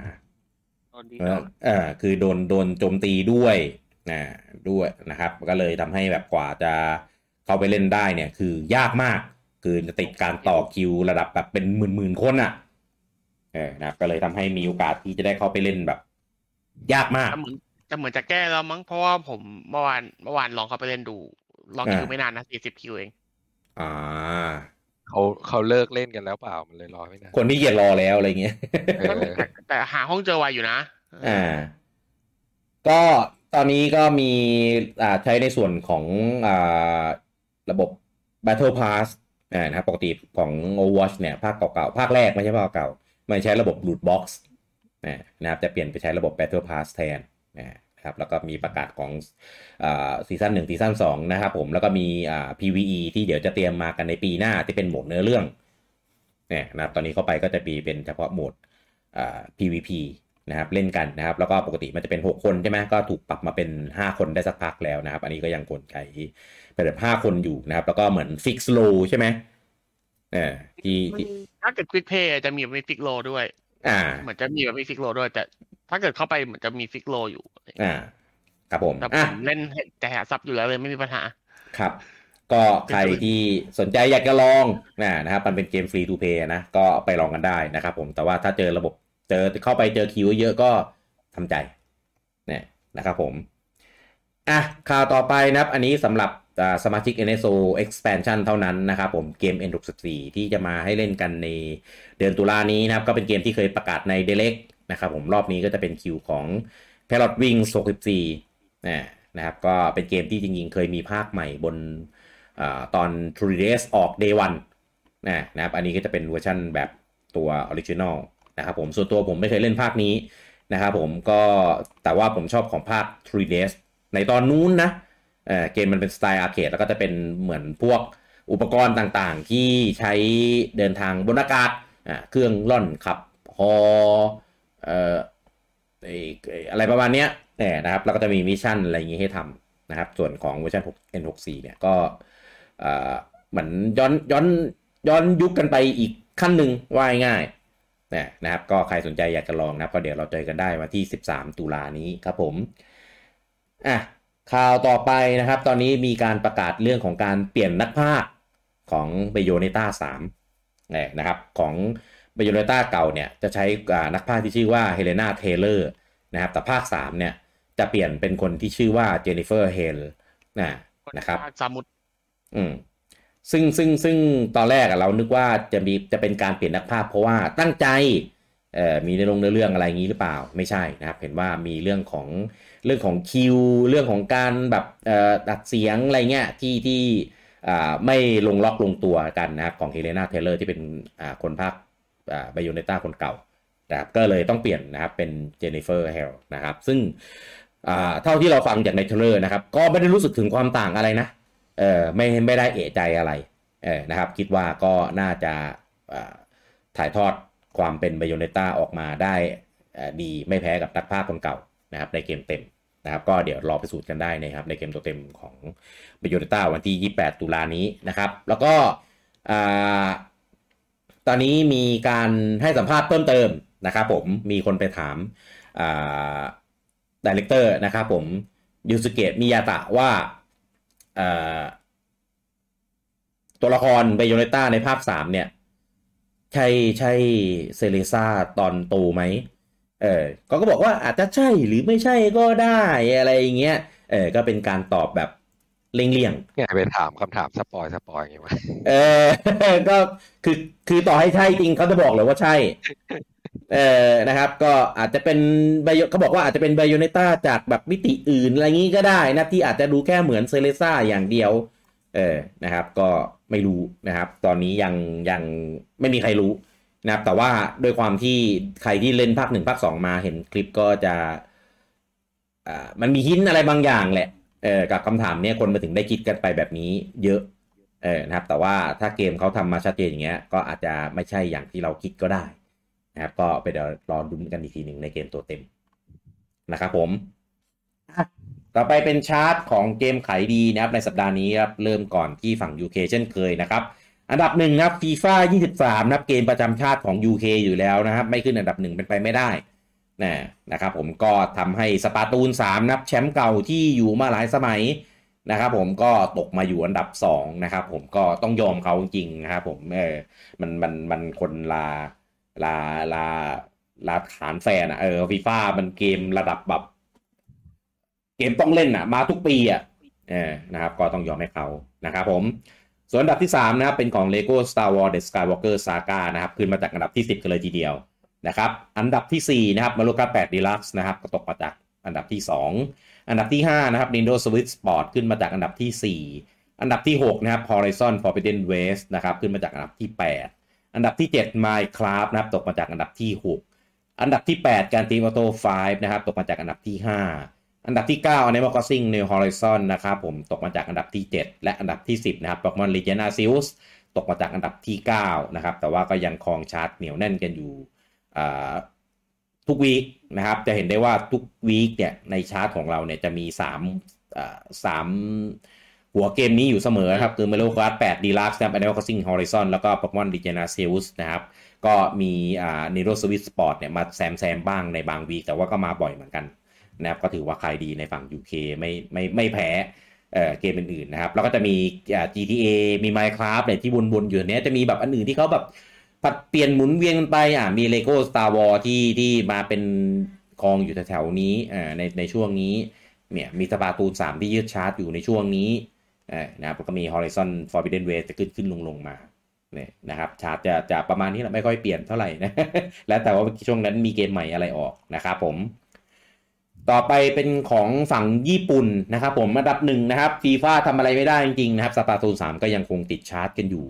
ออคือโดนโดนโจมตีด้วยนะด้วยนะครับ ก็เลยทำให้แบบกว่าจะเข้าไปเล่นได้เนี่ย คือยากมาก คือจะติดการต่อคิวระดับแบบเป็นหมื่นหมื่นคนอะ่ะเออนะก็เลยทำให้มีโอกาสที่จะได้เข้าไปเล่นแบบ ยากมากจะเหมือนจะแก้แล้วมั้งเพราะว่าผมเมื่อวานเมื่อวานลองเข้าไปเล่นดู ลองคิวไม่นานนะสี่สิบคิวเอง อ่า เขาเขาเลิกเล่นกันแล้วเปล่ามันเลยรอไม่นานคนที่เกียรอแล้วอะไรเงี้ยแต่แต่หาห้องเจอไวอยู่นะ อ่า ก็ตอนนี้ก็มีอ่าใช้ในส่วนของอ่าระบบ Battle Pass นะครับปกติของ Overwatch เนี่ย ภาคเก่าๆ ภาคแรกไม่ใช่ภาคเก่า มันใช้ระบบ Loot Box นะครับจะเปลี่ยนไปใช้ระบบ Battle Pass แทนนะ ครับแล้วก็มีประกาศของซีซั่นหนึ่งซีซั่นสองนะครับผมแล้วก็มี PVE ที่เดี๋ยวจะเตรียมมากันในปีหน้าที่เป็นโหมดเนื้อเรื่องเนี่ยนะครับตอนนี้เข้าไปก็จะมีเป็นเฉพาะโหมด PVP นะครับเล่นกันนะครับแล้วก็ปกติมันจะเป็น 6 คนใช่ไหมก็ถูกปรับมาเป็น 5 คนได้สักพักแล้วนะครับ อันนี้ก็ยังกลไกเป็นแบบ5คนอยู่นะครับ แล้วก็เหมือน fix role ใช่ไหมเออที่ถ้าเกิด Quick Play จะมีไม่ fix role ด้วย อ่า เหมือนจะมีแบบไม่ fix role ด้วย แต่ ถ้าเกิดเข้าไปเหมือนจะมี fix role อยู่อ่าครับผมแต่ผอะมเล่นแต่หา sup อยู่แล้วเลยไม่มีปัญหา ครับ ก็ใครที่สนใจอยากจะลองนะนะครับ มันเป็นเกม free-to-play นะ ก็ไปลองกันได้นะครับผม แต่ว่าถ้าเจอระบบเจอเข้าไปเจอคิวเยอะก็ทำใจเนี่ยนะครับผม อะ ข่าวต่อไปนะครับ อันนี้สำหรับอ่าสมาชิก NSO expansion เท่านั้นนะครับผมเกม N64 ที่จะมาให้เล่นกันในเดือนตุลานี้นะครับ ก็เป็นเกมที่เคยประกาศใน Direct นะครับผมรอบนี้ก็จะเป็นคิวของ Parrot Wings 64นะนะครับก็เป็นเกมที่จริงๆ เคยมีภาคใหม่บนอตอน True Days ออก Day 1นะนะครับอันนี้ก็จะเป็นเวอร์ชันแบบตัวออริจิน l ลนะครับผมส่วนตัวผมไม่เคยเล่นภาคนี้นะครับผมก็แต่ว่าผมชอบของภาค True Days ในตอนนู้นนะเเกมมันเป็นสไตล์ arcade แล้วก็จะเป็นเหมือนพวกอุปกรณ์ต่างๆ ที่ใช้เดินทางบนอากาศเครื่องร่อนขับฮอ เอ่ออะไรประมาณเนี้ยเนี่นะครับแล้วก็จะมี mission อะไรอย่างงี้ให้ทำนะครับ ส่วนของเวอร์ชัน6 N64 เนี่ยก็เหมือนย้อนย้อนย้อนยุคกันไปอีกขั้นหนึ่งว่าง่ายนะนะครับ ก็ใครสนใจอยากจะลองนะครับก็เดี๋ยวเราเจอกันได้วันที่ 13 ตุลานี้ครับผมอะข่าวต่อไปนะครับ ตอนนี้มีการประกาศเรื่องของการเปลี่ยนนักพากย์ของ Bayonetta 3เนี่ยนะครับของ Bayonetta เก่าเนี่ยจะใช้อ่านักพากย์ที่ชื่อว่า Hellena Taylor นะครับแต่ภาค3เนี่ยจะเปลี่ยนเป็นคนที่ชื่อว่า Jennifer Haleนะนะครับสามุดอืมซึ่งซึ่งซึ่งตอนแรกอะเรานึกว่าจะมีจะเป็นการเปลี่ยนนักพากย์ เพราะว่าตั้งใจเอ่อมีในลงในอเรื่องอะไรอย่างนี้หรือเปล่าไม่ใช่นะครับเห็นว่ามีเรื่องของเรื่องของคิว เรื่องของการแบบเอ่อดัดเสียงอะไรเงี้ยที่ที่อ่าไม่ลงล็อกลงตัวกันนะครับของ Hellena Taylor ที่เป็นอ่าคนภาคอ่า Bayonetta คนเก่านะครับก็เลยต้องเปลี่ยนนะครับเป็น Jennifer Hale นะครับซึ่งเท่าที่เราฟังจากใน trailer นะครับก็ไม่ได้รู้สึกถึงความต่างอะไรนะเออไม่ไม่ได้เอะใจอะไรเออนะครับคิดว่าก็น่าจะถ่ายทอดความเป็น Bayonetta ออกมาได้ดีไม่แพ้กับนักพากย์คนเก่านะครับในเกมเต็มนะครับก็เดี๋ยวรอพิสูจน์กันได้นะครับในเกมตัวเต็มของ Bayonetta วันที่ 28 ตุลานี้นะครับแล้วก็ ตอนนี้มีการให้สัมภาษณ์เพิ่มเติมนะครับผมมีคนไปถามอ่า director นะครับผม Yusuke Miyata ว่าตัวละคร Bayonetta ในภาคสามเนี่ย ใช่ใช่ Cereza ตอนโตไหมเออก็ก็บอกว่าอาจจะใช่หรือไม่ใช่ก็ได้อะไรอย่างเงี้ยเออก็เป็นการตอบแบบ เลี่ยงเนี่ยไปถามคำถาม spoil spoil อย่างงี้วะๆเออ ก็คือคือต่อให้ใช่จริงเขาจะบอกเลยว่าใช่ เออนะครับ ก็อาจจะเป็นไบโอเขาบอกว่าอาจจะเป็นไบโอเนต้าจากแบบมิติอื่นอะไรงี้ก็ได้นะที่อาจจะดูแค่เหมือนเซเลซ่าอย่างเดียว เออนะครับ ก็ไม่รู้นะครับ ตอนนี้ยังยังไม่มีใครรู้นะครับ แต่ว่าด้วยความที่ใครที่เล่นภาคหนึ่งภาคสองมาเห็นคลิปก็จะอ่ามันมีหินอะไรบางอย่างแหละ เออกับคำถามเนี้ยคนมาถึงได้คิดกันไปแบบนี้เยอะเออนะครับ แต่ว่าถ้าเกมเขาทำมาชัดเจนอย่างเงี้ย ก็อาจจะไม่ใช่อย่างที่เราคิดก็ได้นะครับ ก็ไปเดี๋ยวรอดูกันอีกทีหนึ่งในเกมตัวเต็มนะครับผม ต่อไปเป็นชาร์ตของเกมขายดีนะครับ ในสัปดาห์นี้ครับเริ่มก่อนที่ฝั่ง UK เช่นเคยนะครับ อันดับหนึ่งนะครับ FIFA 23นะครับเกมประจำชาติของ UK อยู่แล้วนะครับ ไม่ขึ้นอันดับหนึ่งเป็นไปไม่ได้ นะนะครับผมก็ทำให้สปาตูน 3 นับแชมป์เก่าที่อยู่มาหลายสมัยนะครับผมก็ตกมาอยู่อันดับ 2 นะครับผมก็ต้องยอมเขาจริงนะครับผมเออมันมันมันคนลาลาลาลาฐานแฟนอะเออฟีฟ่ามันเกมระดับแบบเกมต้องเล่นอะมาทุกปีอะเออนะครับก็ต้องยอมให้เขานะครับผมส่วนอันดับที่ 3 นะครับเป็นของ Lego Star Wars The Skywalker Saga นะครับขึ้นมาจากอันดับที่ 10 กันเลยทีเดียว นะครับ อันดับที่ 4 นะครับ Mario Kart 8 Deluxe นะครับก็ตกมาจากอันดับที่ 2 อันดับที่ 5 นะครับ Nintendo Switch Sport ขึ้นมาจากอันดับที่ 4 อันดับที่ 6 นะครับ Horizon Forbidden West นะครับขึ้นมาจากอันดับที่ 8 อันดับที่ 7 Minecraft นะครับตกมาจากอันดับที่ 6 อันดับที่ 8 การตีมอโต้5นะครับตกมาจากอันดับที่ 5 อันดับที่ 9 Animal Crossing New Horizon นะครับผมตกมาจากอันดับที่ 7 และอันดับที่ 10 นะครับ Pokemon Legend Arceus ตกมาจากอันดับที่ 9 นะครับแต่ว่าก็ยังครองชาร์ตเหนียวแน่นกันอยู่ ทุกวีคนะครับจะเห็นได้ว่าทุกวีคเนี่ยในชาร์ตของเราเนี่ยจะมี3อ่าสามหัวเกมนี้อยู่เสมอนะครับ คือ Mario Kart 8 Deluxe นะครับ Animal Crossing Horizon แล้วก็ Pokemon Legends นะครับ ก็มีอ่า Nintendo Switch Sport เนี่ยมาแซมแซมบ้างในบางวีคแต่ว่าก็มาบ่อยเหมือนกันนะครับก็ถือว่าขายดีในฝั่ง UK ไม่ไม่ไม่แพ้เเกมอื่นๆนะครับ แล้วก็จะมี GTA มี Minecraft เนี่ยที่วนๆอยู่เนี้ยจะมีแบบอันอื่นที่เขาแบบ ผัดเปลี่ยนหมุนเวียนกันไปอะมี Lego Star Wars ที่ที่มาเป็นกองอยู่แถวๆนี้อ่าในในช่วงนี้เนี่ยมีสปาตูน 3 ที่ยืดชาร์จอยู่ในช่วงนี้นะครับแล้วก็มี Horizon Forbidden West จะขึ้นขึ้นลงลงมาเนี่ยนะครับชาร์จจะจะประมาณนี้แหละไม่ค่อยเปลี่ยนเท่าไหร่นะแล้วแต่ว่าช่วงนั้นมีเกมใหม่อะไรออกนะครับผม ต่อไปเป็นของฝั่งญี่ปุ่นนะครับผมอันดับหนึ่งนะครับฟีฟ่าทำอะไรไม่ได้จริงๆนะครับสปาตูนสามก็ยังคงติดชาร์จกันอยู่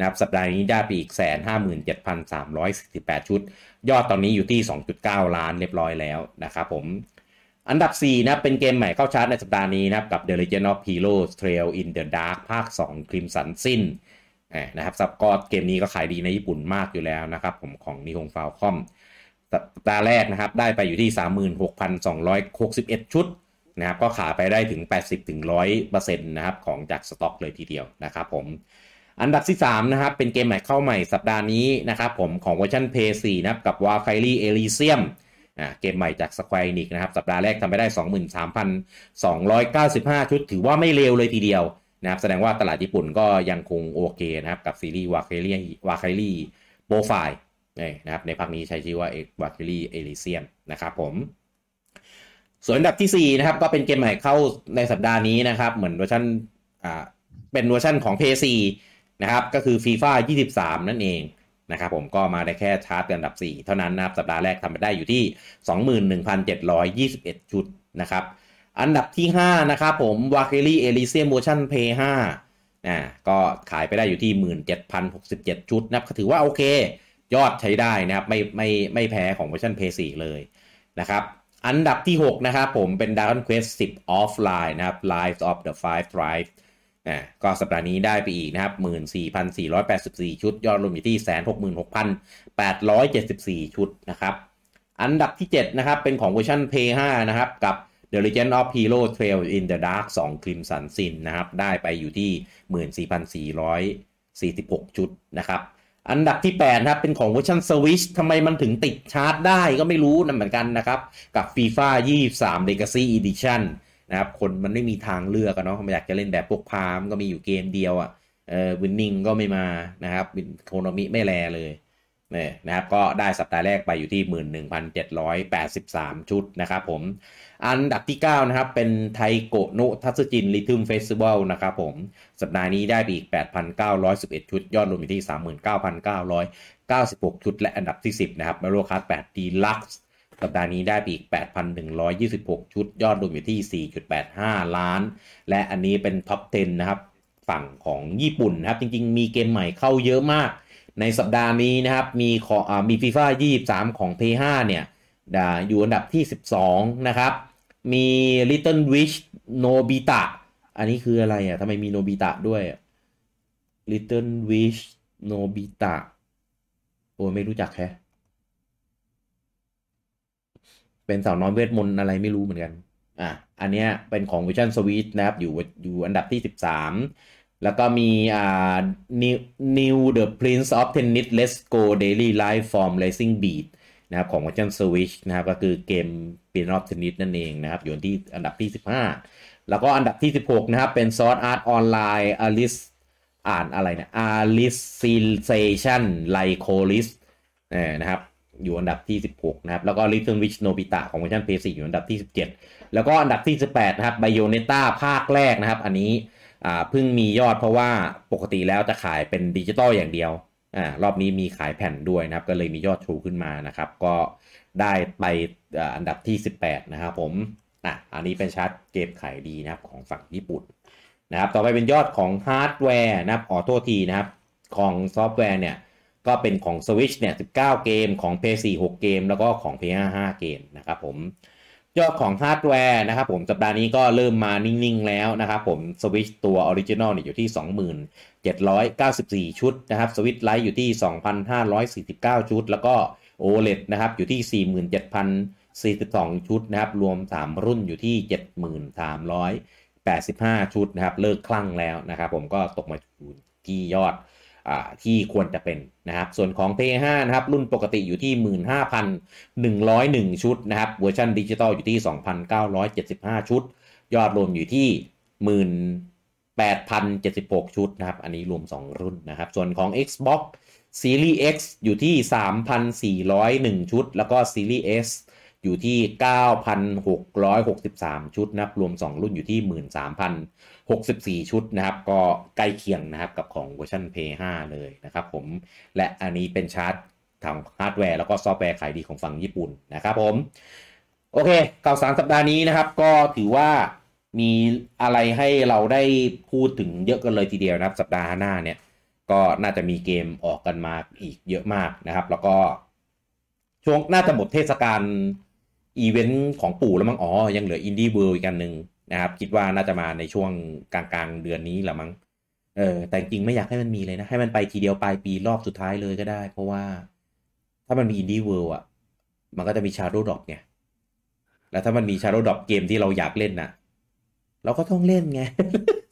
นะครับสัปดาห์นี้ได้ไปอีกแสนห้าหมื่นเจ็ดพันสามร้อยสิบแปดชุด ยอดตอนนี้อยู่ที่2.9ล้านเรียบร้อยแล้วนะครับผมอันดับ 4 นะเป็นเกมใหม่เข้าชาร์จในสัปดาห์นี้นะครับกับ The Legend of Heroes Trail in the Dark ภาค 2 Crimson Sin นะครับสับก็เกมนี้ก็ขายดีในญี่ปุ่นมากอยู่แล้วนะครับผมของนิฮงฟาวคอมสัปดาห์แรกนะครับได้ไปอยู่ที่ 36,261 ชุดนะครับก็ขายไปได้ถึง 80-100%นะครับของจากสต็อกเลยทีเดียวนะครับผม อันดับที่ 3 นะครับ เป็นเกมใหม่เข้าใหม่สัปดาห์นี้นะครับผมของเวอร์ชัน p 4นะครับ กับ w a r c a r y Elysium อ่าเกมใหม่จาก Square Enix นะครับ สัปดาห์แรกทำไปได้ 23,295 ชุด ถือว่าไม่เลวเลยทีเดียวนะครับ แสดงว่าตลาดญี่ปุ่นก็ยังคงโอเคนะครับ กับซีรีส์ w a r c a r y w a r c a r y Profile นะครับ ในภาคนี้ใช้ชื่อว่า w a r c a r y Elysium นะครับผมส่วนอันดับที่ 4 นะครับ ก็เป็นเกมใหม่เข้าในสัปดาห์นี้นะครับ เหมือนเวอร์ชันอ่าเป็นเวอร์ชันของ PS4 นะครับ ก็คือ FIFA 23 นั่นเองนะครับผมก็มาได้แค่ชาร์ตอันดับ 4 เท่านั้นนะครับ สัปดาห์แรกทำไปได้อยู่ที่ 21,721ชุดนะครับ อันดับที่ 5 นะครับผม w a k e r y Elysium Motion Play 5นะก็ขายไปได้อยู่ที่ 17,067 ชุดนะครับถือว่าโอเค ยอดใช้ได้นะครับ ไม่ไม่ไม่แพ้ของเวอร์ชัน Play 4เลยนะครับอันดับที่ 6 นะครับผมเป็น Dragon Quest 10 Offline นะครับ Lives of the Five Tribes อ่าก็สัปดาห์นี้ได้ไปอีกนะครับ 14,484 ชุด ยอดรวมอยู่ที่ 166,874 ชุดนะครับ อันดับที่ 7 นะครับ เป็นของเวอร์ชัน p 5นะครับ กับ The Legend of Hero Trail in the Dark 2 Crimson Sin นะครับ ได้ไปอยู่ที่ 14,446 ชุดนะครับอันดับที่ 8 นะครับ เป็นของเวอร์ชัน Switch ทำไมมันถึงติดชาร์ตได้ก็ไม่รู้นะเหมือนกันนะครับ กับ FIFA 23 Legacy Edition นะครับคนมันไม่มีทางเลือกกันเนาะมันอยากจะเล่นแบบพวกพามก็มีอยู่เกมเดียวอะ่ะเออวินนิ่งก็ไม่มานะครับวินโคโนมิไม่แลเลยเนี่ยนะครับก็ได้สัปดาห์แรกไปอยู่ที่ 11,783 ชุดนะครับผม อันดับที่ 9 นะครับ เป็น Taiko no Tatsujin Rhythm Festival นะครับผม สัปดาห์นี้ได้ไปอีก 8,911 ชุด ยอดรวมอยู่ที่ 39,996 ชุด และอันดับที่ 10 นะครับมาโรคาร์8 Deluxe สัปดาห์นี้ได้ไปอีก 8,126 ชุด ยอดรวมอยู่ที่ 4.85 ล้าน และอันนี้เป็นท็อป 10 นะครับ ฝั่งของญี่ปุ่นนะครับ จริงๆ มีเกมใหม่เข้าเยอะมาก ในสัปดาห์นี้นะครับ มีขออมีฟีฟ่า23 ของ P5 เนี่ยอยู่อันดับที่ 12 นะครับ มี Little Wish Nobita อันนี้คืออะไรอะทำไมมีโนบิตะด้วย Little Wish Nobita โอ้ไม่รู้จักแค่ เป็นสาวน้อยเวทมนต์อะไรไม่รู้เหมือนกัน อะ อันเนี้ยเป็นของ Vision Switch นะครับ อยู่อยู่อันดับที่ 13 แล้วก็มีอ่า New New The Prince of Tennis Let's Go Daily Life from Racing Beat นะครับของ Vision Switch นะครับ ก็คือเกม Prince of Tennis นั่นเองนะครับ อยู่ที่อันดับที่ 15 แล้วก็อันดับที่ 16 นะครับ เป็น Sword Art Online Alice อ่านอะไรเนี่ย Alicization Lycoris นะครับ อยู่อันดับที่ 16 นะครับ แล้วก็ Little Witch Nobita ของเวอร์ชัน PS4 อยู่อันดับที่ 17 แล้วก็อันดับที่ 18 นะครับ Bayonetta ภาคแรกนะครับ อันนี้อ่าเพิ่งมียอดเพราะว่าปกติแล้วจะขายเป็นดิจิตอลอย่างเดียวอ่ารอบนี้มีขายแผ่นด้วยนะครับ ก็เลยมียอดชูขึ้นมานะครับ ก็ได้ไปอันดับที่ 18 นะครับผมอะอันนี้เป็นชาร์ตเกมขายดีนะครับของฝั่งญี่ปุ่นนะครับ ต่อไปเป็นยอดของฮาร์ดแวร์นะครับอ้อโทษทีนะครับ ของซอฟต์แวร์เนี่ย ก็เป็นของ Switch เนี่ย 19 เกม ของ PS4 6 เกม แล้วก็ของ PS5 5 เกมนะครับผม ยอดของฮาร์ดแวร์นะครับผม สัปดาห์นี้ก็เริ่มมานิ่ง ๆ แล้วนะครับผม Switch ตัว original เนี่ยอยู่ที่ 2794 ชุดนะครับ Switch Lite อยู่ที่ 2,549 ชุด แล้วก็ OLED นะครับอยู่ที่ 47,042 ชุดนะครับ รวม 3 รุ่นอยู่ที่ 7385 ชุดนะครับ เลิกคลั่งแล้วนะครับผมก็ตกมาที่ยอด ที่ควรจะเป็นนะครับ ส่วนของ PS5 นะครับ รุ่นปกติอยู่ที่ 15,101 ชุดนะครับ เวอร์ชันดิจิตอลอยู่ที่ 2,975 ชุด ยอดรวมอยู่ที่ 18,076 ชุดนะครับ อันนี้รวม 2 รุ่นนะครับ ส่วนของ Xbox Series X อยู่ที่ 3,401 ชุด แล้วก็ Series S อยู่ที่ 9,663 ชุดนะครับ รวม 2 รุ่นอยู่ที่ 64 ชุดนะครับ ก็ใกล้เคียงนะครับกับของเวอร์ชัน p 5เลยนะครับผมและอันนี้เป็นชาร์จทางฮาร์ดแวร์แล้วก็ซอฟต์แวร์ขายดีของฝั่งญี่ปุ่นนะครับผม โอเคข่าวสารสัปดาห์นี้นะครับ ก็ถือว่ามีอะไรให้เราได้พูดถึงเยอะกันเลยทีเดียวนะครับ สัปดาห์หน้าเนี่ย ก็น่าจะมีเกมออกกันมาอีกเยอะมากนะครับ แล้วก็ช่วงน่าจะหมดเทศกาลอีเวนต์ของปู่แล้วมั้งอ๋อ ยังเหลือ Indie World อีกอันหนึ่ง นะครับ คิดว่าน่าจะมาในช่วงกลางกลางเดือนนี้แหละมั้งเออแต่จริงไม่อยากให้มันมีเลยนะ ให้มันไปทีเดียวปลายปีรอบสุดท้ายเลยก็ได้ เพราะว่าถ้ามันมี Indie World อะ มันก็จะมีชาร์โดดอกไงแล้วถ้ามันมีชาร์โดดอกเกมที่เราอยากเล่นน่ะ เราก็ต้องเล่นไง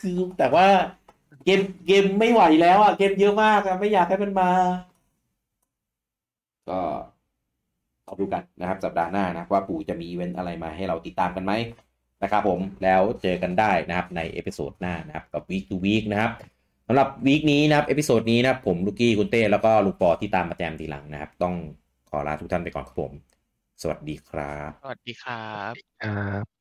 คือแต่ว่าเกมเกมไม่ไหวแล้วอะเกมเยอะมากอะไม่อยากให้มันมา ก็เอาดูกันนะครับ สัปดาห์หน้านะว่าปู่จะมีอีเวนต์อะไรมาให้เราติดตามกันไหม นะครับผมแล้วเจอกันได้นะครับใน episode หน้านะครับกับ week to week นะครับสำหรับ week นี้นะครับ episode นี้นะครับผมลูกี้คุณเต้แล้วก็ลูกปอที่ตามมาแจมทีหลังนะครับ ต้องขอลาทุกท่านไปก่อนครับผม สวัสดีครับ สวัสดีครับครับ